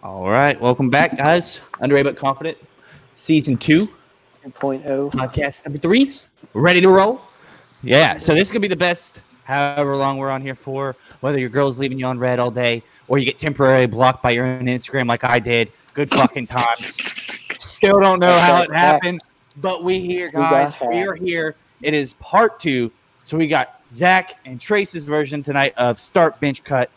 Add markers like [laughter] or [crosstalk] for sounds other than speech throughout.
All right, welcome back, guys. Underrated but confident, season two, 2.0. podcast number three. We're ready to roll. Yeah, so this is gonna be the best, however long we're on here for. Whether your girl's leaving you on red all day, or you get temporarily blocked by your own Instagram, like I did. Good fucking times. Still don't know how it happened, but we here, guys. We are here. It is part two. So we got Zach and Trace's version tonight of Start Bench Cut.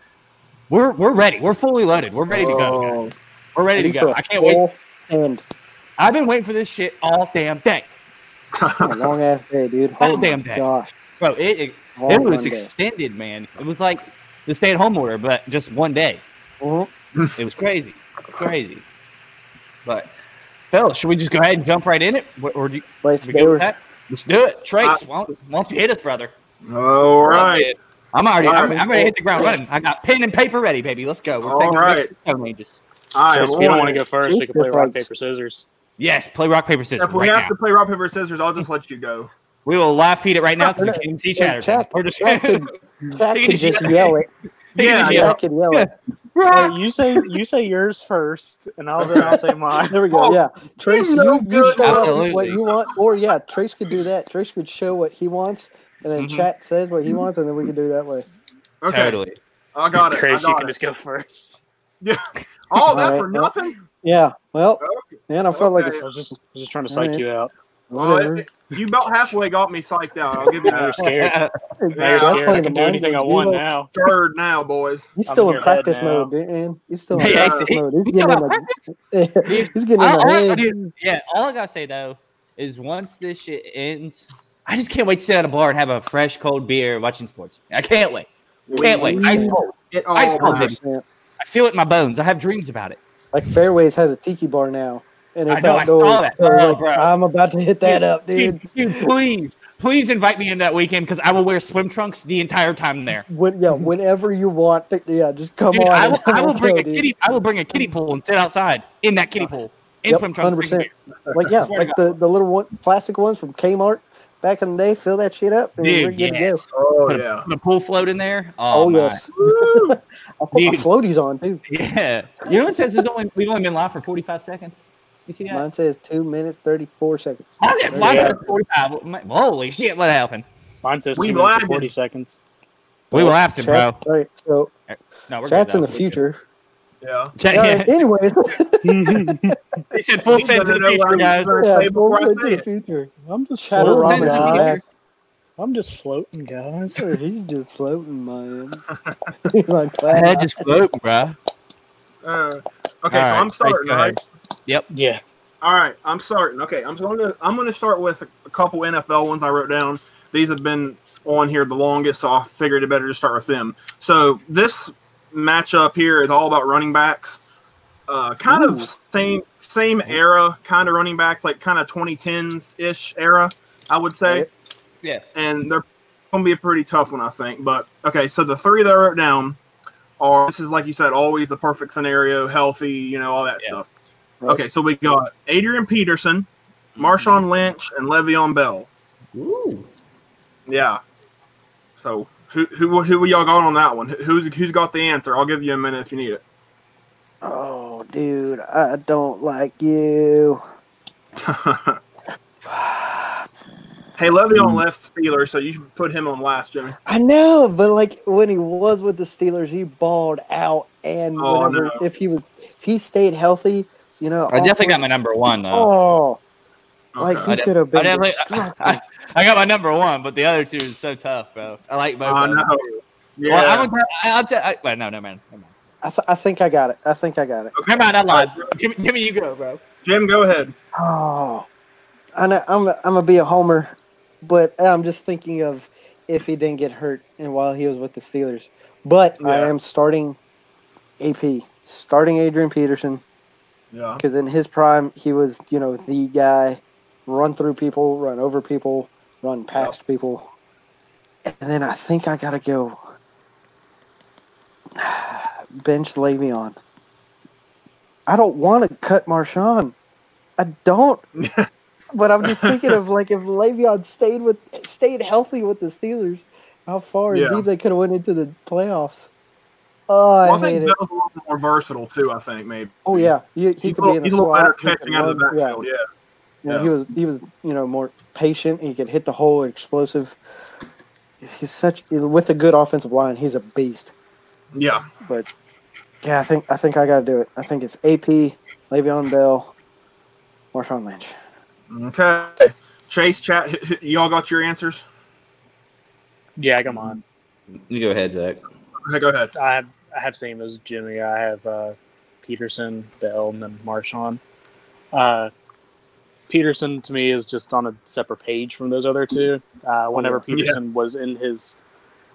We're we're ready. We're fully loaded. We're ready to go. guys. We're ready to go. I can't wait. And I've been waiting for this shit all damn day, a long ass day, dude. All Oh damn day. gosh. bro. It it, it was one day. extended, man. It was like the stay-at-home order, but just one day. Mhm. It was crazy, crazy. But fellas, should we just go ahead and jump right in it? Or, or do you, Let's we good do with it. that? Let's do it. Trace, why, don't, why don't you hit us, brother? All right. I'm already. All I'm, right. I'm ready to hit the ground running. I got pen and paper ready, baby. Let's go. We're All taking right. this Stone Ages. I Just, am if you don't want to go first, we can play rock, paper, scissors. Yes, play rock paper scissors If we right have now. to play rock paper scissors, I'll just let you go. We will live feed it right now because we No, can't even see chatter. Jack, We're just Jack could, [laughs] Jack can just [laughs] just- yell it. [laughs] Yeah, Yeah. Jack could yell it. Hey, you say you say yours first, and I'll then I'll say mine. There we go. Oh, yeah. Trace, you you, you show up what you want. Or, yeah, Trace could do that. Trace could show what he wants, and then Mhm. chat says what he wants, and then we can do that way. Okay, Totally. I got it. I Trace, you can it. just go first. Yeah. All that All for right, nothing? Yeah. Well, Okay. man, I felt like I was just I was just trying to All psych right. you out. Well, it- you about halfway got me psyched out. I'll give you Now you're scared. [laughs] Hey, Now Yeah, you're scared. I can do anything I want now. Third now, boys. He's I'm still in in your head practice mode, man. He's still [laughs] in Hey, hey, practice he- mode. He's he getting in got the, [laughs] he's getting in All- all I the gotta head. do- yeah, all I gotta say though is once this shit ends, I just can't wait to sit at a bar and have a fresh cold beer watching sports. I can't wait. Can't wait. Ice cold. It Ice cold, baby. I feel it in my bones. I have dreams about it. Like Fairways has a tiki bar now, and it's I know, I saw outdoors. that. So, Bro. I'm about to hit that up, dude. dude, please, please invite me in that weekend because I will wear swim trunks the entire time there. When, yeah, whenever you want, to- yeah, just come Dude, on. I will, I will go, [laughs] bring a dude. kitty. I will bring a kiddie pool and sit outside in that kiddie pool in Yep, swim trunks. drinking 100%. Like yeah, [laughs] like the, the little one, plastic ones from Kmart back in the day. Fill that shit up, and Dude, we're good yes. to go. Oh, Put, a, yeah. put a pool float in there. Oh, Oh, my. yes, [laughs] I'll put my floaties on too. Yeah. You know what it says? It's only, we've only been live for 45 seconds. You see that? Mine says two minutes thirty four seconds. How's it? There Mine you says 45. Holy shit, what happened? Mine says We two minutes forty seconds. We were absent, bro. Chat- All right, so No, we're chat's good, in the future. Yeah. Chat, yeah. anyways, [laughs] He said full He's send to the future, guys. I'm gonna yeah, say before we'll I into say the future. I'm just Chatter floating, send to the Ramen future. guys. I'm just floating, guys. [laughs] He's just floating, man. [laughs] He's like, My head "Ah." just floating, bro. Uh, okay, All so right, I'm Trace, starting, go ahead. right? Yeah. All right, I'm starting. Okay, I'm going to I'm going to start with a, a couple NFL ones I wrote down. These have been on here the longest, so I figured it better to start with them. So this matchup here is all about running backs. Uh, kind Ooh. of same same era, kind of running backs, like kind of 2010s ish era, I would say. Yeah. and they're going to be a pretty tough one, I think. But okay, so the three that I wrote down are this is like you said, always the perfect scenario, healthy, you know, all that Yeah. stuff. Right. Okay, so we got Adrian Peterson, Marshawn Lynch, and Le'Veon Bell. Ooh. Yeah. So who who who y'all got on that one? Who- Who's who's got the answer? I'll give you a minute if you need it. Oh, dude, I don't like you. [laughs] hey, Le'Veon left Steelers, so you should put him on last, Jimmy. I know, but like when he was with the Steelers, he balled out, and Oh, whenever no. if he was if he stayed healthy, you know, I definitely got my number one, though. Oh, like Okay. he could have I been. definitely, destructive. [laughs] I, I got my number one, but the other two is so tough, bro. I like both. Oh, I of them. know. Yeah. Well, I'm gonna, I'll tell. I, well, no, no, man. Never mind. I, th- I think I got it. I think I got it. okay. Never mind. I lied. Give, me- give me you go, bro. Jim, go ahead. Oh, I know. I'm I'm gonna be a homer, but I'm just thinking of if he didn't get hurt and while he was with the Steelers. But I am starting AP, starting Adrian Peterson Yeah. because in his prime he was you know the guy, run through people, run over people, run past people, and then I think I gotta go [sighs] bench Le'Veon. I don't want to cut Marshawn. I don't. [laughs] but I'm just thinking of like if Le'Veon stayed with stayed healthy with the Steelers, how far Yeah. indeed they could have went into the playoffs. Oh, I Well, I think. Bell's a little more versatile too. I think maybe. Oh yeah, he, he he's, could a little, be in the he's a little better slot. he could catching out of the run, yeah. backfield. Yeah. Yeah, Yeah. he was he was you know more patient. He could hit the hole, explosive. He's such with a good offensive line. He's a beast. Yeah. But yeah, I think I think I got to do it. I think it's AP, Le'Veon Bell, Marshawn Lynch. Okay. Chase, chat. Y'all got your answers? Yeah, I got mine. You go ahead, Zach. Okay, go ahead. I have I have same as Jimmy. I have uh, Peterson, Bell, and then Marshawn. Uh, Peterson to me is just on a separate page from those other two. Uh, whenever Yeah. Peterson was in his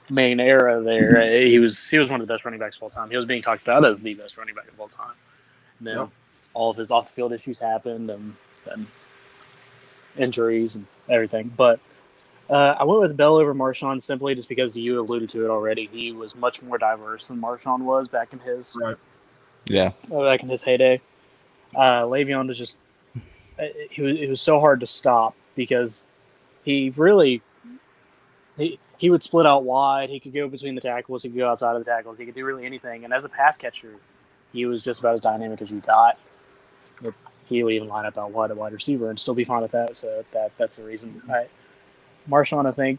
main era, there uh, [laughs] he was he was one of the best running backs of all time. He was being talked about as the best running back of all time. And then Yep. all of his off the field issues happened, and then injuries and everything. But uh, I went with Bell over Marshawn simply just because you alluded to it already. He was much more diverse than Marshawn was back in his Right. Yeah. uh, back in his heyday. Uh, Le'Veon was just uh, he was it was so hard to stop because he really he he would split out wide. He could go between the tackles. He could go outside of the tackles. He could do really anything. And as a pass catcher, he was just about as dynamic as you got. He would even line up out wide at wide receiver and still be fine with that. So that that's the reason. I, Marshawn, I think,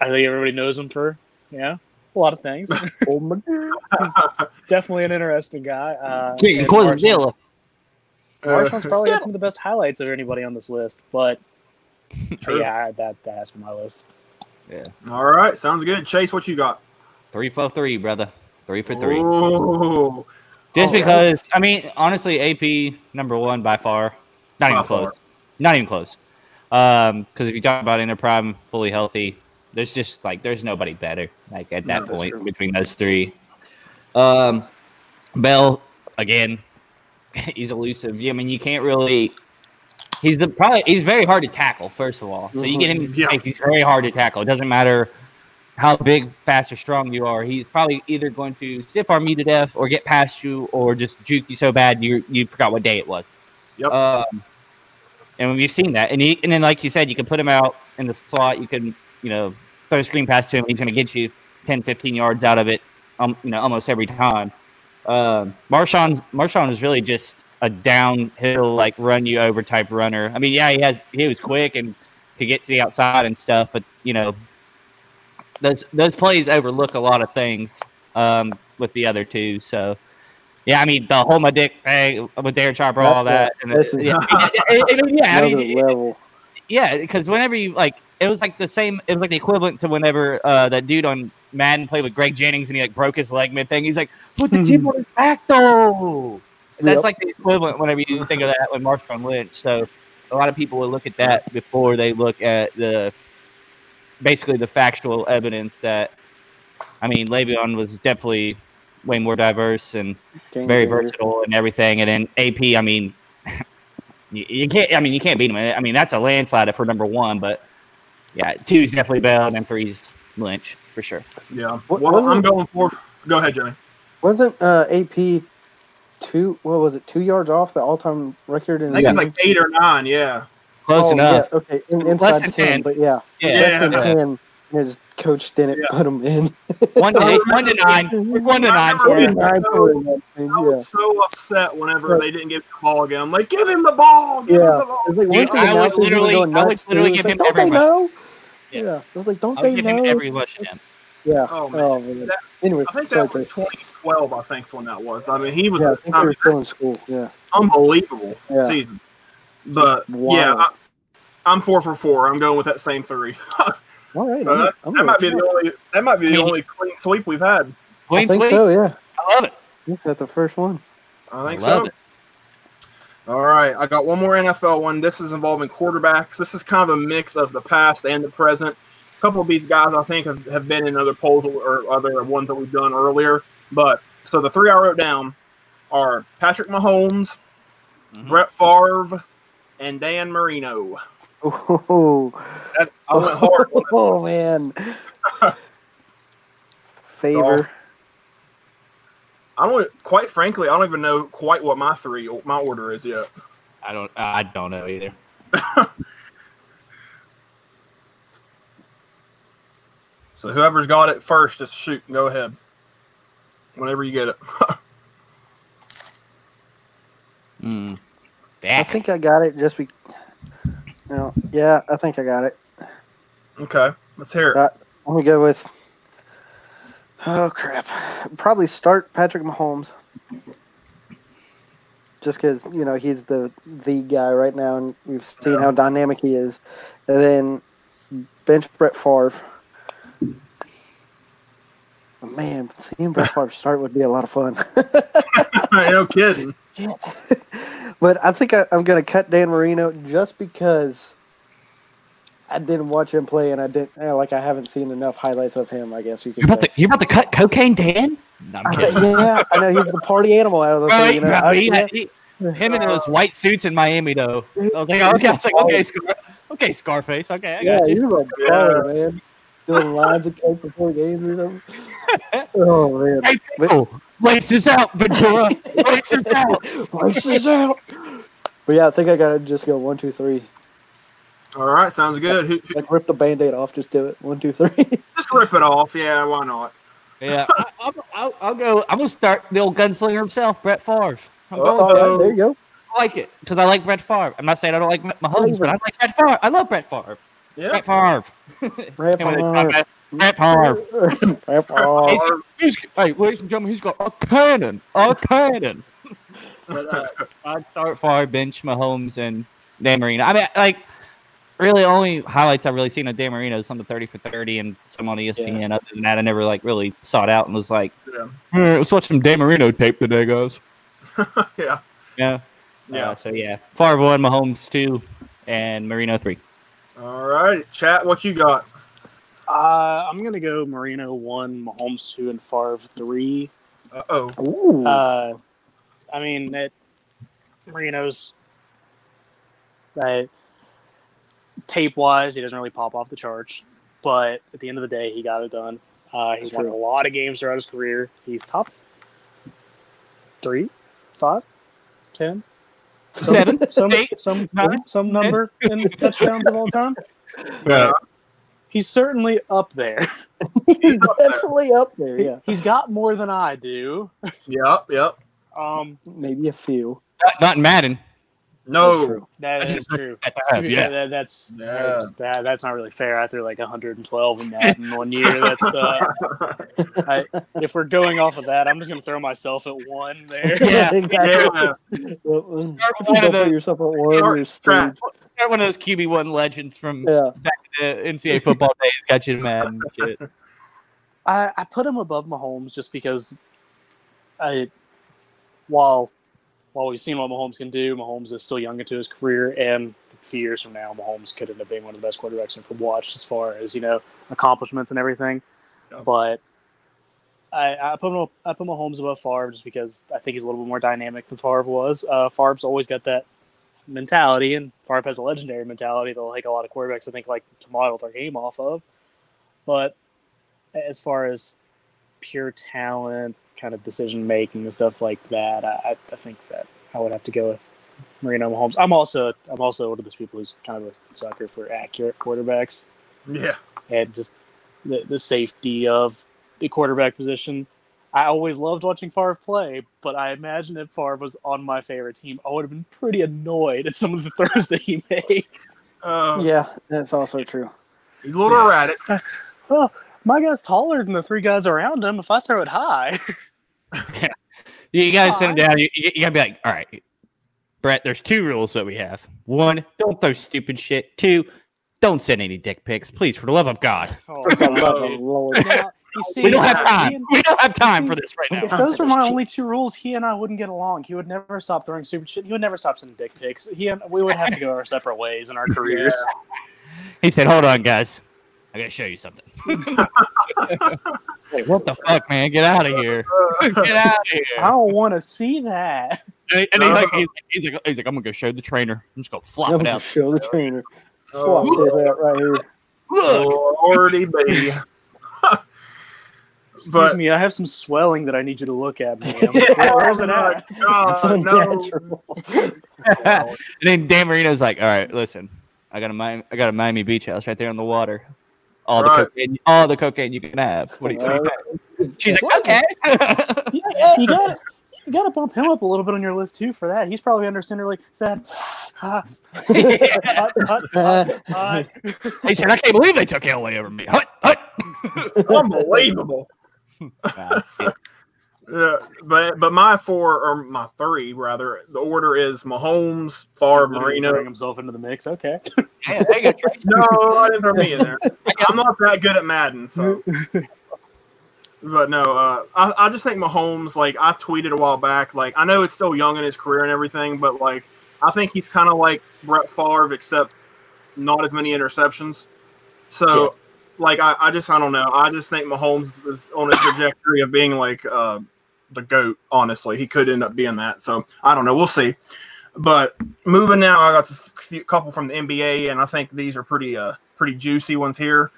I think everybody knows him for yeah a lot of things. [laughs] Oh my Definitely an interesting guy. Uh, King and Close Marshawn's- Zilla. [laughs] Probably got Uh, some of the best highlights of anybody on this list, but [laughs] True. yeah, that that has to be my list. Yeah. All right, sounds good. Chase, what you got? Three for three, brother. Three for three. Ooh. Just Oh, because, I mean, honestly, AP number one by far. Not By even far. close. Not even close. Because if you talk about Interprime fully healthy, there's just like there's nobody better. Like at that that's point true. between those three. Um, Bell again, [laughs] he's elusive. I mean, you can't really. He's the probably he's very hard to tackle. First of all, so you get him in his Yeah. face, he's very hard to tackle. It doesn't matter how big, fast, or strong you are. He's probably either going to stiff arm you to death, or get past you, or just juke you so bad you you forgot what day it was. Yep. Um, and we've seen that, and he, and then like you said, you can put him out in the slot. You can you know throw a screen pass to him. He's going to get you 10, 15 yards out of it. Um, you know, almost every time. Um, Marshawn Marshawn is really just a downhill like run you over type runner. I mean, yeah, he has he was quick and could get to the outside and stuff, but you know, those those plays overlook a lot of things um, with the other two. So, yeah, I mean, the hold my dick thing with Derek Chopper, all that. [laughs] [laughs] And yeah, I mean, I yeah, I mean, yeah, because whenever you like, it was like the same. It was like the equivalent to whenever uh, that dude on Madden played with Greg Jennings and he like broke his leg mid thing. He's like, put the [laughs] tip on his back though. That's Yep. like the equivalent whenever you think of that with Marshawn Lynch. So a lot of people will look at that before they look at the basically the factual evidence that I mean Le'Veon was definitely way more diverse and Game very versatile and everything. And then AP, I mean, [laughs] you, you can't. I mean, you can't beat him. I mean, that's a landslide for number one. But yeah, two is definitely Bell, and then three is Lynch for sure. Yeah. What- well, I'm going for. Go ahead, Jimmy. Wasn't uh, AP two? What was it? Two yards off the all-time record in I think it's like eight or nine. Yeah. Close Oh, enough. Yeah, okay, in, Less inside than 10, 10. but yeah, Yeah, Yeah. less than ten. His coach didn't Yeah. put him in. [laughs] one to eight, one to nine, one to nine. I for. Nine for him, that thing, I was so upset whenever Yeah. they didn't give him the ball again. I'm like, give him the ball. Give Yeah. him the ball. Like, Dude, weren't the I would literally- I would literally give like, him don't every they month. know? Yeah. Yeah. I was like, don't I'll they give know? him every much him. yeah. Oh, man. Oh, man. That- Anyway, I think sorry, that was 2012. I think when that was. I mean, he was Yeah, I I think they mean, were still in school. Yeah. unbelievable Yeah. season. But Wild. yeah, I, I'm four for four. I'm going with that same three. [laughs] All right. So that, I'm that with might be the only. That might be the only clean sweep we've had. I Clean think sweep. so. Yeah. I love it. I think that's the first one. I I think love so. it. All right, I got one more NFL one. This is involving quarterbacks. This is kind of a mix of the past and the present. A couple of these guys I think have, have been in other polls or other ones that we've done earlier. But so the three I wrote down are Patrick Mahomes, Mhm. Brett Favre, and Dan Marino. Oh, That, I went hard. [laughs] oh man. [laughs] Favor. I don't. Quite frankly, I don't even know quite what my three my order is yet. I don't. I don't know either. [laughs] So whoever's got it first, just shoot. Go ahead. whenever you get it. [laughs] Mm. I think I got it. Just be. You know, yeah, I think I got it. okay, let's hear it. Uh, Let me go with. Oh crap! Probably start Patrick Mahomes. Just because you know he's the the guy right now, and we've seen Yeah. how dynamic he is. And then bench Brett Favre. Man, seeing Brett Favre start would be a lot of fun. [laughs] no kidding. [laughs] but I think I, I'm going to cut Dan Marino just because I didn't watch him play, and I didn't uh, like I haven't seen enough highlights of him. I guess you could. You about say. to you about to cut cocaine, Dan? No, I'm kidding. yeah, I know he's the party animal out of the Right, three. You know, right, he- yeah. he- him in those white suits in Miami, though. [laughs] I was like, okay, I was like, okay, Scar- okay, Scarface, okay, I Yeah, got you. he's a baller, man. Doing lines of coke before games or something. [laughs] Oh man, Hey, people, laces out, Ventura, [laughs] laces out. laces out. But yeah, I think I gotta just go one, two, three. All right, sounds good. Who, who- Like rip the band-aid off. Just do it. One, two, three. [laughs] just rip it off. Yeah, why not? Yeah, I, I'll, I'll, I'll go. I'm gonna start the old gunslinger himself, Brett Favre. I'm going right, there you go. I like it because I like Brett Favre. I'm not saying I don't like Mahomes, but I like Brett Favre. I love Brett Favre. Yeah. Brett Favre. Rip Him and his Favre. Brett Favre. [laughs] Rip Favre. He's, he's, hey, ladies and gentlemen, he's got a cannon, a cannon. [laughs] But, uh, I'd start Favre, bench Mahomes, and Dan Marino. I mean, like, really, only highlights I've really seen of Dan Marino is on the 30 for 30 and some on ESPN. Other than that, I never, like, really sought out and was like, Yeah. "Hmm, let's watch some Dan Marino tape today, guys. [laughs] yeah. Yeah. Yeah. Uh, so, yeah. Favre 1, Mahomes 2, and Marino 3. All right, chat. What you got? Uh, I'm gonna go Marino one, Mahomes two, and Favre three. Uh oh. Ooh. Uh, I mean, it, Marino's uh, tape wise, he doesn't really pop off the charts, but at the end of the day, he got it done. Uh, he's That's won true. a lot of games throughout his career. He's top three, five, ten, Seven, some eight, some nine, some number in [laughs] touchdowns of all time. Yeah. He's certainly up there. [laughs] He's definitely up there. Yeah, He's got more than I do. Yep. Yep. Um, maybe a few. Not, not Madden. That's No. true. that That's is just- true. yeah. That, that's Yeah. that, that's not really fair. I threw like 112 in that in one year. That's uh, [laughs] I, if we're going off of that, I'm just gonna throw myself at one there. [laughs] Yeah. [laughs] yeah. Well, If you one don't of the- put yourself at one, Start you're screwed. One of those QB1 legends from Yeah. the NCAA football days. Got you mad and shit. I, I put him above Mahomes just because I while while we've seen what Mahomes can do, Mahomes is still young into his career and a few years from now Mahomes could end up being one of the best quarterbacks I've watched as far as, you know, accomplishments and everything. Yeah. But I, I put him I put Mahomes above Favre just because I think he's a little bit more dynamic than Favre was. Uh, Favre's always got that mentality, and Favre has a legendary mentality that like a lot of quarterbacks I think like to model their game off of. But as far as pure talent, kind of decision making and stuff like that, I, I think that I would have to go with Marino Mahomes. I'm also I'm also one of those people who's kind of a sucker for accurate quarterbacks Yeah. and just the, the safety of the quarterback position. I always loved watching Favre play, but I imagine if Favre was on my favorite team, I would have been pretty annoyed at some of the [laughs] throws that he made. Uh, Yeah, that's also true. He's a little erratic. [laughs] well, my guy's taller than the three guys around him. If I throw it high, [laughs] [laughs] You gotta sit him down. You, you gotta be like, all right, Brett. There's two rules that we have. One, don't throw stupid shit. Two, don't send any dick pics, please, for the love of God. [laughs] oh, love of Lord. [laughs] now, see, We don't have uh, time. and- We don't have time for this right now. If now. those were my only two rules, he and I wouldn't get along. He would never stop throwing stupid shit. He would never stop sending dick pics. He and we would have to go our separate ways in our careers. He said, "Hold on, guys. I gotta show you something." [laughs] Hey, what the fuck, man? Get out of here! [laughs] Get out of I don't want to see that. And, he- and he like, uh-huh. he's, he's like, he's like, I'm gonna go show the trainer. I'm just gonna flop I'm it out. show the trainer. Oh, Flop this out right here. Look, Lordy be. [laughs] Excuse But- me, I have some swelling that I need you to look at, ma'am. Where- Where's it at? It's Oh, no. and then Dan Marino's like, "All right, listen, I got a Miami, I got a Miami beach house right there on the water. All Right. the cocaine, all the cocaine you can have. What do you think?" She's like, okay. [laughs] [laughs] you got you got to bump him up a little bit on your list too for that. He's probably under center like [sighs] ah. [laughs] hot, hot, hot. he said, I can't believe they took LA over me. Hut, hut. Unbelievable. Yeah, but but my four or my three rather, the order is Mahomes, Favre, He's Marino. throwing himself into the mix. Okay. [laughs] Yeah, there you go, Trace. No, I didn't throw me in there. [laughs] I'm not that good at Madden, so. [laughs] But no, uh, I, I just think Mahomes. Like I tweeted a while back. Like I know it's still young in his career and everything, but like I think he's kind of like Brett Favre, except not as many interceptions. So, like I, I just I don't know. I just think Mahomes is on a trajectory of being like uh, the goat. Honestly, he could end up being that. So I don't know. We'll see. But moving now, I got a few, couple from the NBA, and I think these are pretty uh pretty juicy ones here.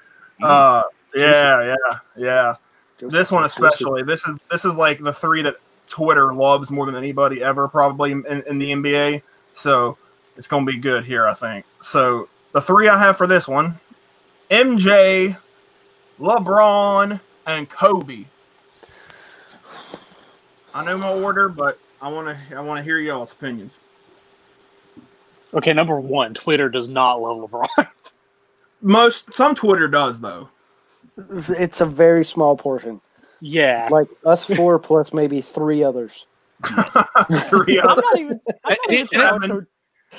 Uh, yeah, yeah, yeah. This one especially. This is this is like the three that Twitter loves more than anybody ever, probably in, in the NBA. So it's gonna be good here, I think. So the three I have for this one: MJ, LeBron, and Kobe. I know my order, but I want to I want to hear y'all's opinions. Okay, number one, Twitter does not love LeBron. [laughs] Most some Twitter does though. It's a very small portion, yeah. like us four plus maybe three others. [laughs] Three I'm others. not even. I'm not even Yeah. trying to I'm not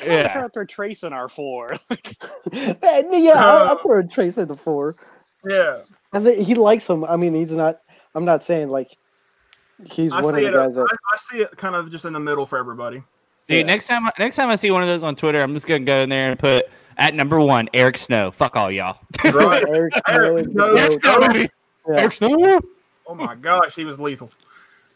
Yeah. trying to throw Trace in our four. [laughs] Yeah, I'll, I'll throw Trace in the four. Yeah. As he likes him. I mean, he's not. I'm not saying like he's I one of see the it. I, guys that. I see it kind of just in the middle for everybody. Dude, Yeah. next time, next time I see one of those on Twitter, I'm just gonna go in there and put at number one Eric Snow. Fuck all y'all. Right. [laughs] Eric Snow Eric Snow. Eric. Snow. Yeah. Eric Snow. Oh my gosh, he was lethal.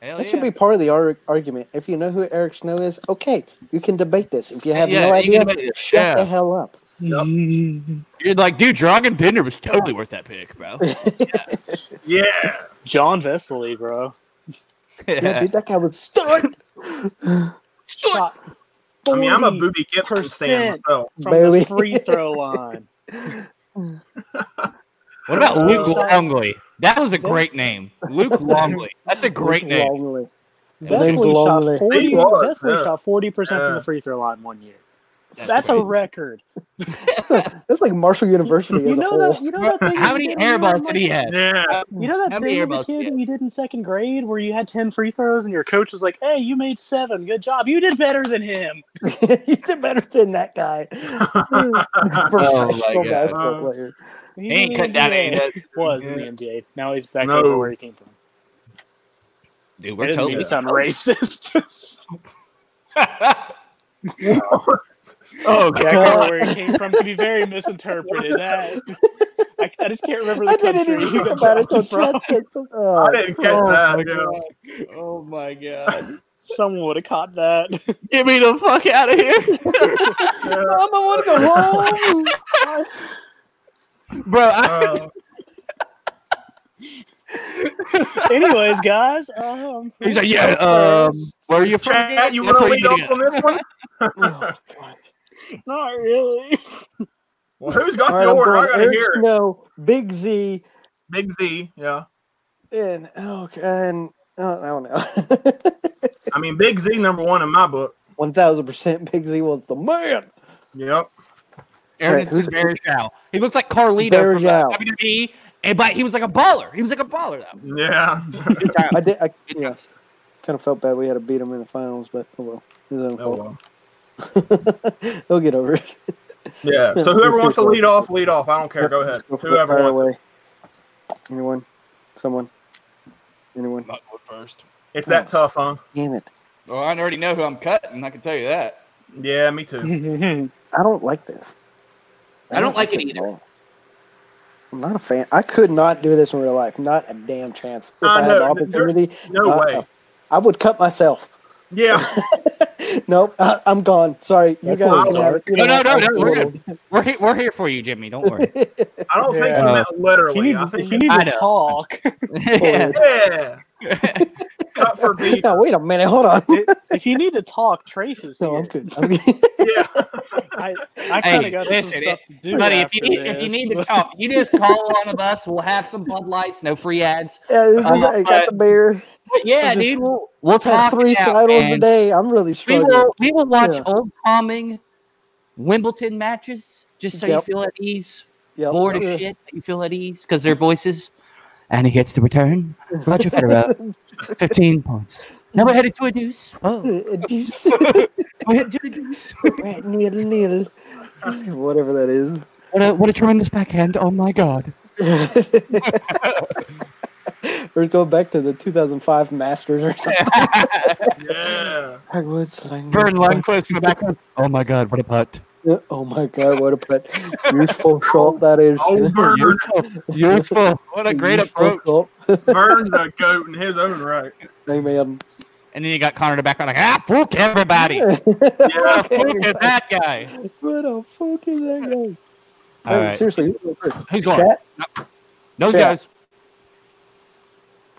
Hell That yeah. should be part of the ar- argument. If you know who Eric Snow is, okay, you can debate this. If you have Yeah, no you idea, debate shut Yeah. the hell up. You're like, dude, Dragan Bender was totally worth that pick, bro. [laughs] Yeah. Jan Vesely, bro. Yeah, dude, that guy was stud. Shot. I mean, I'm a Boobie Gibson fan 40% from Baby. the [laughs] free throw line. [laughs] What about Uh, Luke Longley? That was a great name. Luke Longley. That's a great name. Longley. name's Vesely shot Longley. forty. He was, Vesely yeah. shot forty percent from the free throw line one year. That's That's a record. [laughs] That's like Marshall University You know that. You know that thing. How you many did when you air were balls in, did he have? Yeah. You know that How thing as a kid that you did in second grade where you had ten free throws and your coach was like, "Hey, you made seven. Good job. You did better than him." [laughs] you did better than that guy. [laughs] Oh Professional God. basketball Uh, player. He He ain't cut the down NBA. ain't Was in the NBA. Now he's back No. over where he came from. Dude, we're doesn't mean totally. he sound racist. Oh Back god. over where he came from could be very misinterpreted. [laughs] That, I, I just can't remember the I country didn't even [laughs] think got about it drafted from. Chad. [laughs] Oh, I didn't catch Oh that. my god. Oh my god. Someone would have caught that. Get me the fuck out of here. Mom, I want to go home. Bro, I, Uh, Anyways, guys, um, he's like, yeah, um, where are you from? Chad, you That's want to lead off on this one? Oh, God. [laughs] not really. Well, who's got All right, the I'm order? I gotta Eric hear it. Snow, Big Z, Big Z, yeah. and oh, and uh, I don't know. [laughs] I mean, Big Z number one in my book. One thousand percent, Big Z was the man. Yep. Aaron Right, who's- Barishal. He looks like Carlito from uh, WWE, and but he was like a baller. He was like a baller though. Yeah. Good. I did. I, [laughs] yeah, kind of felt bad we had to beat him in the finals, but oh well. His own Oh, fault. Well. [laughs] He'll get over it. Yeah. Yeah, So [laughs] whoever wants to lead off, lead off. I don't care. Go ahead. Go. Whoever Fire wants. away. Anyone? Someone? Anyone? Not going first. It's that tough, huh? Damn it! Well, I already know who I'm cutting. I can tell you that. Yeah, me too. [laughs] I don't like this. I don't like it at either. all. I'm not a fan. I could not do this in real life. Not a damn chance. If I I, had know, the opportunity, No uh, way. I would cut myself. Yeah. Nope, I, I'm gone. Sorry, you That's guys. a have You No, know no, no, no, we're good. We're here, we're here for you, Jimmy. Don't worry. [laughs] I don't think he meant if you literally. need, I if think you need I to talk, [laughs] yeah. Yeah. Cut for beat. [laughs] now wait a minute. Hold on. if you need to talk, Trace is No, I'm good. [laughs] I'm good. Yeah. [laughs] I, I kind of Hey, got listen, some stuff to do. Buddy, if you need if you need to talk, you just call one of us. We'll have some Bud Lights, no free ads. Yeah, this is- Uh, I got the beer. Yeah, just- dude, we'll we'll talk three it out, titles man. today. I'm really We will we will watch Yeah. old calming Wimbledon matches just so you feel at ease. Yep. Bored of Yeah. shit, you feel at ease because their voices. And he gets to return. Roger Federer, [laughs] 15 points. Now we're headed to a deuce. Oh, a Deuce. [laughs] we're headed to a deuce. Needle, needle. Whatever that is. What a, what a tremendous backhand. Oh my God. [laughs] We're going back to the 2005 Masters or something. Yeah. Backwoods, like- Verne Lundquist in the background. Oh my God, what a putt. [laughs] Oh my god, what a put useful shot that is. Oh, [laughs] Vern, Useful. Useful. What a great approach. Burns a goat in his own right. Amen. And then you got Connor in the background like, ah, fuck everybody. [laughs] Yeah. What a fuck is that guy? What the fuck is that guy? All Hey, right. Seriously, who's going first? Who's? Chat? Those Chat. guys.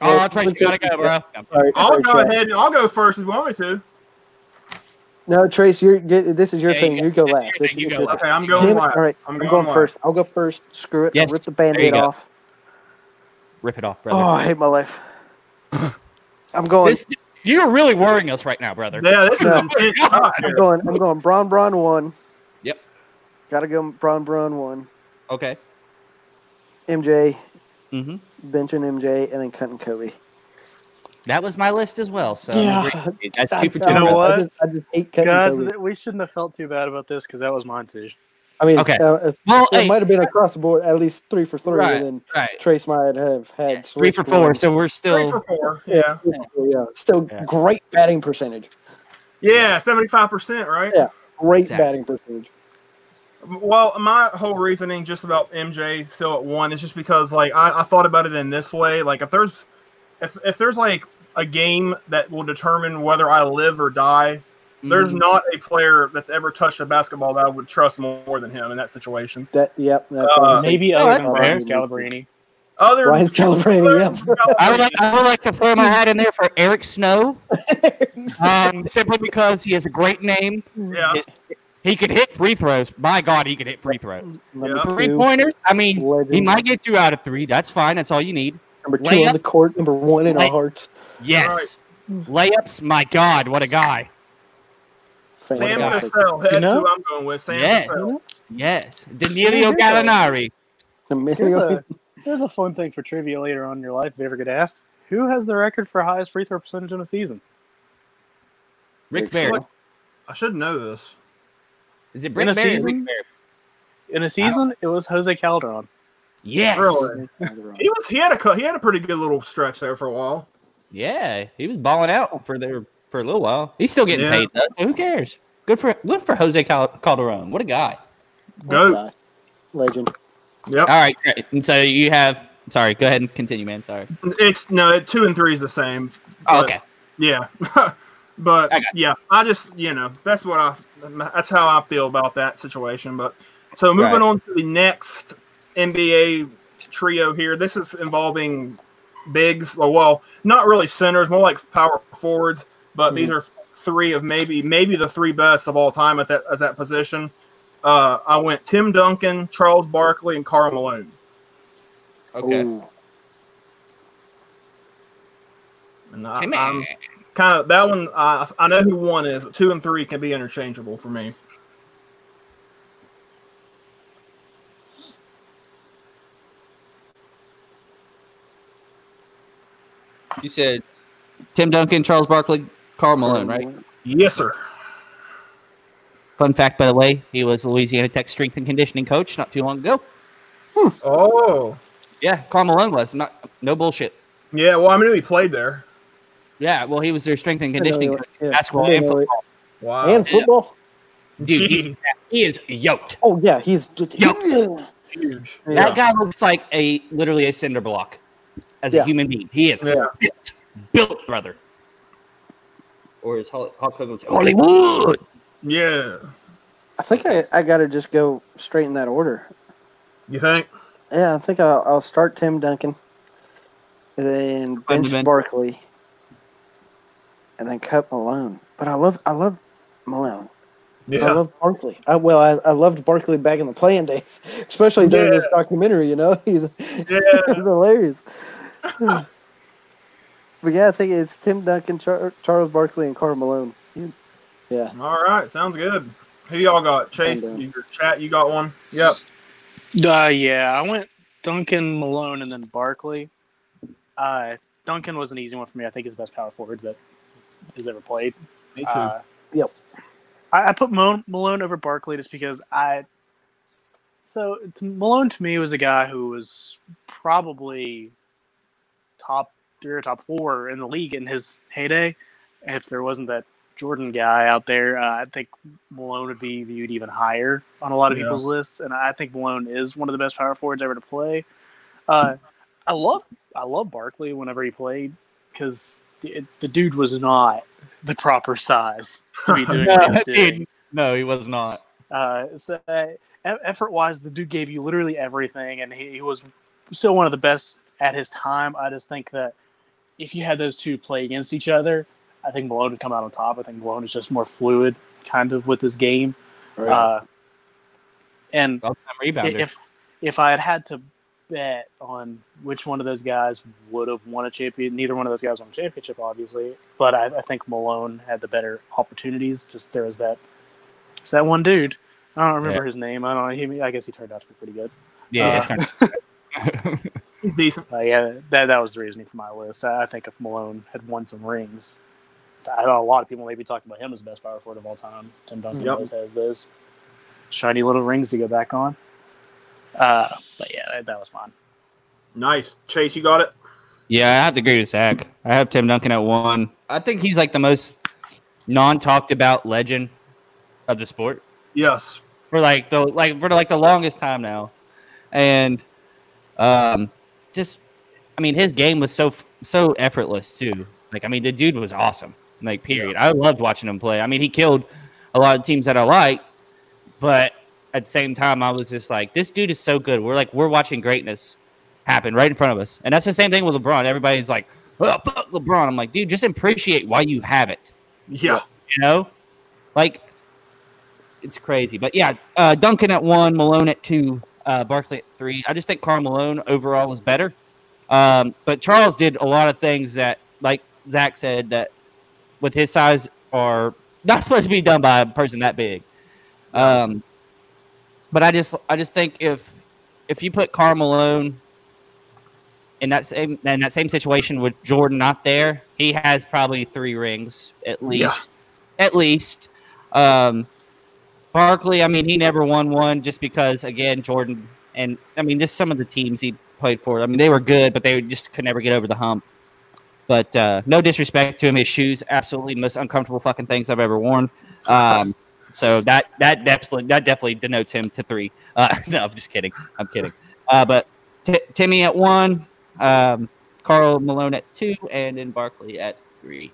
Oh, Yeah, Trace, you gotta go, bro. Sorry, I'll sorry, go chat. ahead. I'll go first if you want me to. No, Trace, you're this is your Yeah, thing. you You go this last. This is you go. Okay, I'm going last. All right, I'm I'm, going going first. I'll go first. Screw it. Yes, I'll rip the there band-aid off. Rip it off, brother. Oh, I hate my life. [laughs] I'm going. This, you're really worrying us right now, brother. Yeah, this is Yeah. intense. God. stuff I'm going. I'm going. Bron Bron one. Yep. Gotta go. Bron Bron one. Okay. MJ hmm benching MJ and then cutting Kobe. That was my list as well. So Yeah. I'm [laughs] that's I- two for two. You know I what? just, I just hate cutting Guys, Kobe. we shouldn't have felt too bad about this because that was mine too. I mean, Okay. uh, it, Well, it hey, might have been across the board at least three for three, right, and then right. Trace might have had Yeah, three for four, one. so we're Three still for four. Yeah. Three for four, yeah. Still Yeah. great batting percentage. Yeah, 75%, right? Yeah. Great Exactly. batting percentage. Well, my whole reasoning just about MJ still at one is just because like I, I thought about it in this way. Like if there's if if there's like a game that will determine whether I live or die, there's Mhm. not a player that's ever touched a basketball that I would trust more than him in that situation. That yep. That's Uh, honestly- Maybe Oh, other than fair. Brian Scalabrine. Other Ryan Scalabrine, yeah. I would like I would like to throw my hat in there for Eric Snow, [laughs] um, simply because he has a great name. yeah. His- He could hit free throws. My God, he could hit free throws. Number Yeah. Three pointers. I mean, he might get two out of three. That's fine. That's all you need. number two layup. on the court, number one in Lay- our hearts. Yes. Layups. My God, what a guy. Sam Cassell. That's You know? who I'm going with. Sam Yeah. Cassell. Yes. Danilo Who did? Gallinari. Here's a, here's a fun thing for trivia later on in your life if you ever get asked. Who has the record for highest free throw percentage in a season? Rick Rick Barry. What? I should know this. Is it In Rick a Barry? season? Rick In a season, it was Jose Calderon. Yes. Really? He was he had a he had a pretty good little stretch there for a while. Yeah, he was balling out for there for a little while. He's still getting Yeah. paid though. Who cares? Good for good for Jose Cal- Calderon. What a guy! Goat. Legend. Yep. All right, great. And so you have. Sorry, go ahead and continue, man. Sorry. It's no two and three is the same. Oh, okay. Yeah, [laughs] but I yeah, I just you know that's what I that's how I feel about that situation. But so moving Right. on to the next NBA trio here. This is involving bigs. Well, well, not really centers, more like power forwards. But these are three of maybe maybe the three best of all time at that at that position. Uh, I went Tim Duncan, Charles Barkley, and Karl Malone. Okay. Ooh. And I, Timmy. I'm kind of that one. I I know who one is. Two and three can be interchangeable for me. You said Tim Duncan, Charles Barkley, Karl Malone, right? Yes, sir. Fun fact, by the way, he was Louisiana Tech strength and conditioning coach not too long ago. Oh, Yeah, Karl Malone was not no bullshit. yeah. Well, I knew he played there. Yeah, well, he was their strength and conditioning coach, was, yeah. basketball I and know he- football. Wow. And football. Dude, he is yoked. Oh yeah, he's just Yo. yeah. huge. That guy looks like a literally a cinder block as a human being. He is Yeah. built, built, brother. Or is Hulk Hulk Hogan would say, Hollywood. Yeah. I think I, I got to just go straight in that order. You think? Yeah, I think I'll, I'll start Tim Duncan, and then bench Ben. Barkley, and then cut Malone. But I love I love Malone. Yeah. I love Barkley. I, well, I, I loved Barkley back in the playing days, [laughs] especially during this documentary. You know, [laughs] he's Yeah. [laughs] It's hilarious. [sighs] but yeah, I think it's Tim Duncan, Char- Charles Barkley, and Karl Malone. Yeah, All right. Sounds good. Who y'all got? Chase, uh, you, your chat, you got one? Yep. Uh, yeah, I went Duncan, Malone, and then Barkley. Uh, Duncan was an easy one for me. I think he's the best power forward that has ever played. Me too. Uh, Yep. I, I put Malone, Malone over Barkley just because I. So to, Malone to me was a guy who was probably top three or top four in the league in his heyday. If there wasn't that Jordan guy out there, uh, I think Malone would be viewed even higher on a lot of Yeah. people's lists. And I think Malone is one of the best power forwards ever to play. Uh, I love I love Barkley whenever he played because the, dude was not the proper size to be [laughs] doing was doing. No, he was not. Uh, so effort wise, the dude gave you literally everything, and he, he was still one of the best at his time. I just think that if you had those two play against each other, I think Malone would come out on top. I think Malone is just more fluid, kind of with his game. Right. Uh, and All-time rebounder. if if I had had to bet on which one of those guys would have won a champion, neither one of those guys won a championship, obviously. But I, I think Malone had the better opportunities. Just there was that, was that one dude. I don't remember his name. I don't know. He, I guess he turned out to be pretty good. yeah. He's [laughs] [laughs] decent. Uh, yeah, that that was the reasoning for my list. I, I think if Malone had won some rings, I know a lot of people maybe talking about him as the best power forward of all time. Tim Duncan Yep. always has those shiny little rings to go back on. Uh, but yeah, that, that was mine. Nice. Chase, you got it? Yeah, I have to agree with Zach. I have Tim Duncan at one. I think he's like the most non-talked about legend of the sport Yes. for like the like for like the longest time now, and um, just I mean his game was so so effortless too. Like I mean the dude was awesome. Like period. I loved watching him play. I mean he killed a lot of teams that I like, but at the same time I was just like this dude is so good. We're like we're watching greatness happen right in front of us, and that's the same thing with LeBron. Everybody's like, oh, fuck LeBron. I'm like, dude, just appreciate why you have it Yeah. you know like it's crazy but yeah uh duncan at one malone at two uh barkley at three i just think karl malone overall was better um but charles did a lot of things that like zach said that with his size are not [laughs] supposed to be done by a person that big um but i just i just think if if you put karl malone in that same in that same situation with Jordan not there, he has probably three rings at least. At least. Um, Barkley, I mean, he never won one just because again Jordan and I mean just some of the teams he played for. I mean, they were good, but they just could never get over the hump. But uh, no disrespect to him, his shoes absolutely the most uncomfortable fucking things I've ever worn. Um, so that that definitely that definitely denotes him to three. Uh, [laughs] no, I'm just kidding. I'm kidding. Uh, but T- Timmy at one, um, Karl Malone at two, and then Barkley at three.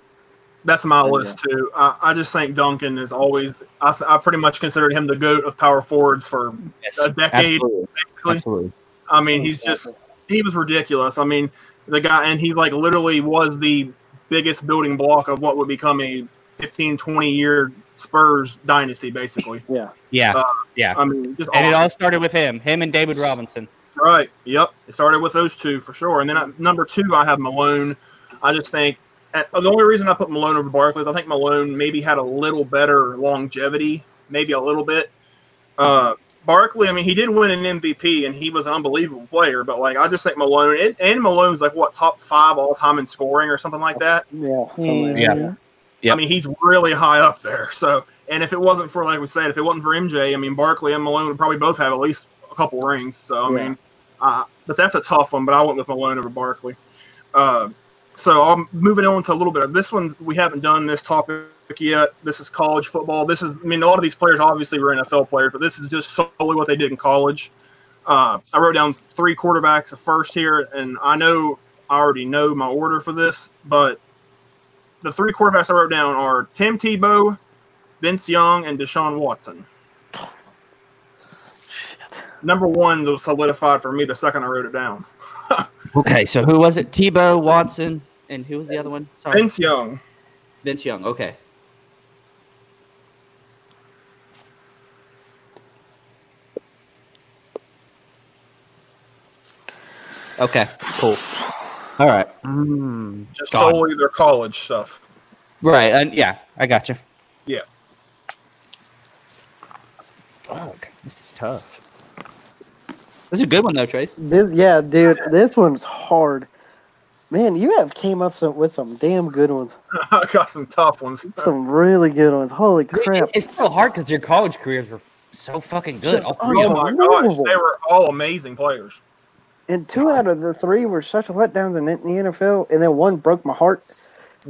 That's my Yeah. list too. I, I just think Duncan is always. I, th- I pretty much considered him the goat of power forwards for Yes, a decade. absolutely. Basically, absolutely. I mean, he's just he was ridiculous. I mean, the guy, and he like literally was the biggest building block of what would become a 15, 20 year Spurs dynasty, basically. Yeah. Yeah, Uh, yeah. I mean, just and it all started with him, him and David Robinson. Right. Yep. It started with those two for sure. And then I, number two, I have Malone. I just think and the only reason I put Malone over Barkley is I think Malone maybe had a little better longevity, maybe a little bit. Uh, Barkley, I mean, he did win an MVP and he was an unbelievable player, but like I just think Malone and, and Malone's like what top five all time in scoring or something like that. Yeah. something like Yeah. I mean, he's really high up there. So, and if it wasn't for like we said, if it wasn't for MJ, I mean, Barkley and Malone would probably both have at least a couple rings. So, I Yeah. mean, uh, but that's a tough one. But I went with Malone over Barkley. Uh, so I'm moving on to a little bit of this one. We haven't done this topic yet. This is college football. This is, I mean, a lot of these players obviously were NFL players, but this is just solely what they did in college. Uh, I wrote down three quarterbacks at first here, and I know I already know my order for this, but the three quarterbacks I wrote down are Tim Tebow, Vince Young, and Deshaun Watson. Number one was solidified for me the second I wrote it down. [laughs] Okay, so who was it? Tebow, Watson, and who was the other one? Sorry. Vince Young. Vince Young. Okay. Okay. Cool. All right. Mm, Just gone. solely their college stuff. Right. And yeah, I got you. Yeah. Oh, this is tough. This is a good one though, Trace. This, yeah, dude, this one's hard. Man, you have came up some, with some damn good ones. [laughs] I got some tough ones. Some really good ones. Holy crap! It's so hard because your college careers were so fucking good. Just All three of Oh my gosh, they were all amazing players. And two out of the three were such letdowns in the NFL, and then one broke my heart.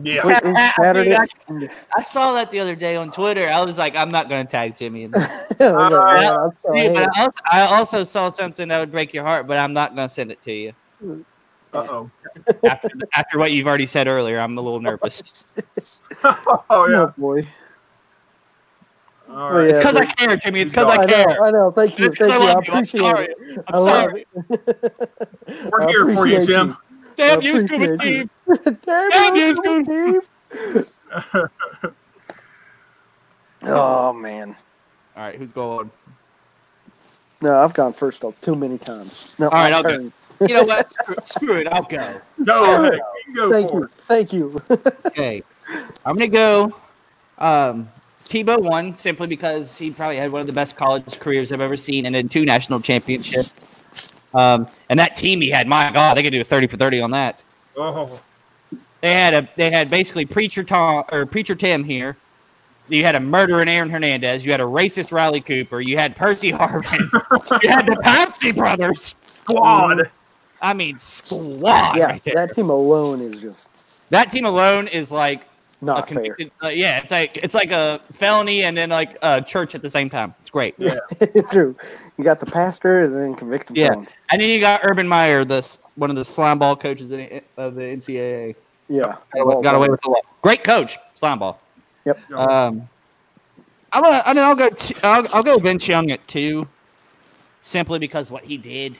Yeah. Completely shattered Dude, it. I saw that the other day on Twitter. I was like, I'm not going to tag Jimmy in this. [laughs] I was I'm so Dude, but ahead. I, also, I also saw something that would break your heart, but I'm not going to send it to you. Hmm. Uh oh. After, after what you've already said earlier, I'm a little nervous. oh [laughs] Oh yeah. boy. All Oh, right. yeah. It's because I care, Jimmy. It's because I I care. know, I know. Thank you, It's 'cause thank I you. I love you. I'm appreciate sorry. it. I'm sorry. it. [laughs] We're here for you, appreciate Jim. Damn I you, Scuba appreciate Steve. you. [laughs] Damn Damn you, you, Steve. Oh man. All right, who's going? No, I've gone first though too many times. No, All right, I'll go. turn. You know what? Screw, screw it. I'll go. Go Screw it. You go Thank you, it. thank you. [laughs] Okay, I'm gonna go. Um, Tebow won simply because he probably had one of the best college careers I've ever seen, and then two national championships. Um, and that team he had, my God, they could do a thirty for thirty on that. Oh, They had a they had basically preacher Tom or preacher Tim here. You had a murdering Aaron Hernandez. You had a racist Riley Cooper. You had Percy Harvin. [laughs] you had the Pouncey brothers. squad. I mean, squad yeah, right that team alone is just That team alone is like a not fair. Uh, yeah, it's like it's like a felony and then like a church at the same time. It's great. Yeah. [laughs] it's true. You got the pastor and then convicted Yeah. felons. And then you got Urban Meyer, the one of the slime ball coaches in, of the NCAA. Yeah, Got away, got away with the law. Great coach, slime ball. Yep. Um, I'm gonna, I mean, I'll go. T- I'll, I'll go Vince Young at two, simply because what he did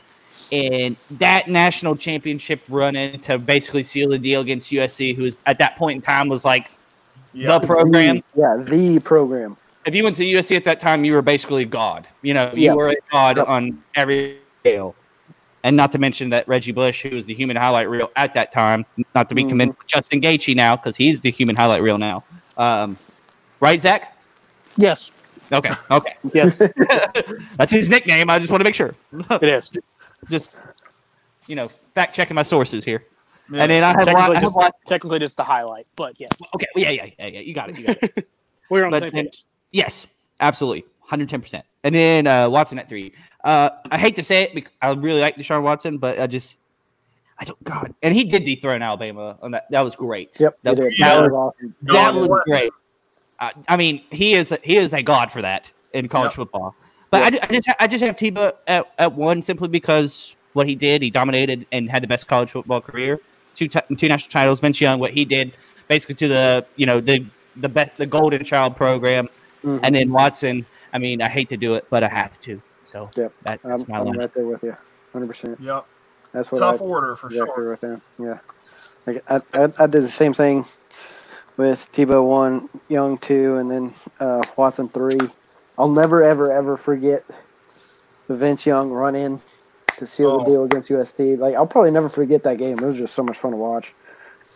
and that national championship run in to basically seal the deal against USC, who was at that point in time was like Yeah. the program. The- yeah, the program. If you went to USC at that time, you were basically God. You know, you Yeah. were a God Yep. on every scale. And not to mention that Reggie Bush, who was the human highlight reel at that time, not to be Mhm. convinced with Justin Gaethje now, because he's the human highlight reel now. Um, right, Zach? Yes, Okay, okay. yes, [laughs] That's his nickname. I just want to make sure. it is. [laughs] just, you know, fact checking my sources here. Yeah. And then I have, lot, Technically, I have just, lot, technically just the highlight, but yeah. okay, yeah, yeah, yeah, yeah. You got it. You got it. [laughs] we're on the same then- page. Yes, absolutely, hundred ten percent. And then uh, Watson at three. Uh, I hate to say it, bec- I really like Deshaun Watson, but I just, I don't. God, and he did dethrone Alabama on that. That was great. Yep, that, it is. that That was, was awesome. that was great. Uh, I mean, he is a, he is a god for that in college Yep. football. But I, I just I just have Tebow at, at one simply because what he did, he dominated and had the best college football career. Two ti- two national titles. Vince Young, what he did, basically to the you know the the best the golden child program, Mhm. and then Watson. I mean, I hate to do it, but I have to. So Yep. that, that's I'm, my I'm line. right there with you, hundred percent. Yep. That's what Tough I order for exactly sure. right there. Yeah, like I, I, I did the same thing with Tebow one, Young two, and then uh, Watson three. I'll never ever ever forget the Vince Young run in to seal Oh. the deal against USC. Like I'll probably never forget that game. It was just so much fun to watch.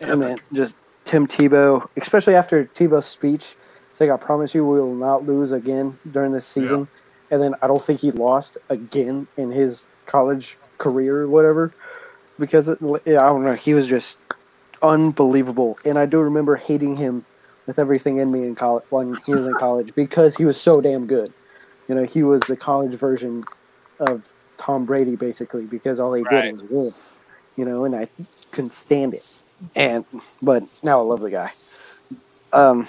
And then just Tim Tebow, especially after Tebow's speech, it's like I promise you we will not lose again during this season. And then I don't think he lost again in his college career or whatever. Because it, yeah, I don't know, he was just unbelievable. And I do remember hating him with everything in me in college when he was in college because he was so damn good. You know, he was the college version of Tom Brady basically because all he Right. did was win. You know, and I couldn't stand it. And but now I love the guy. Um,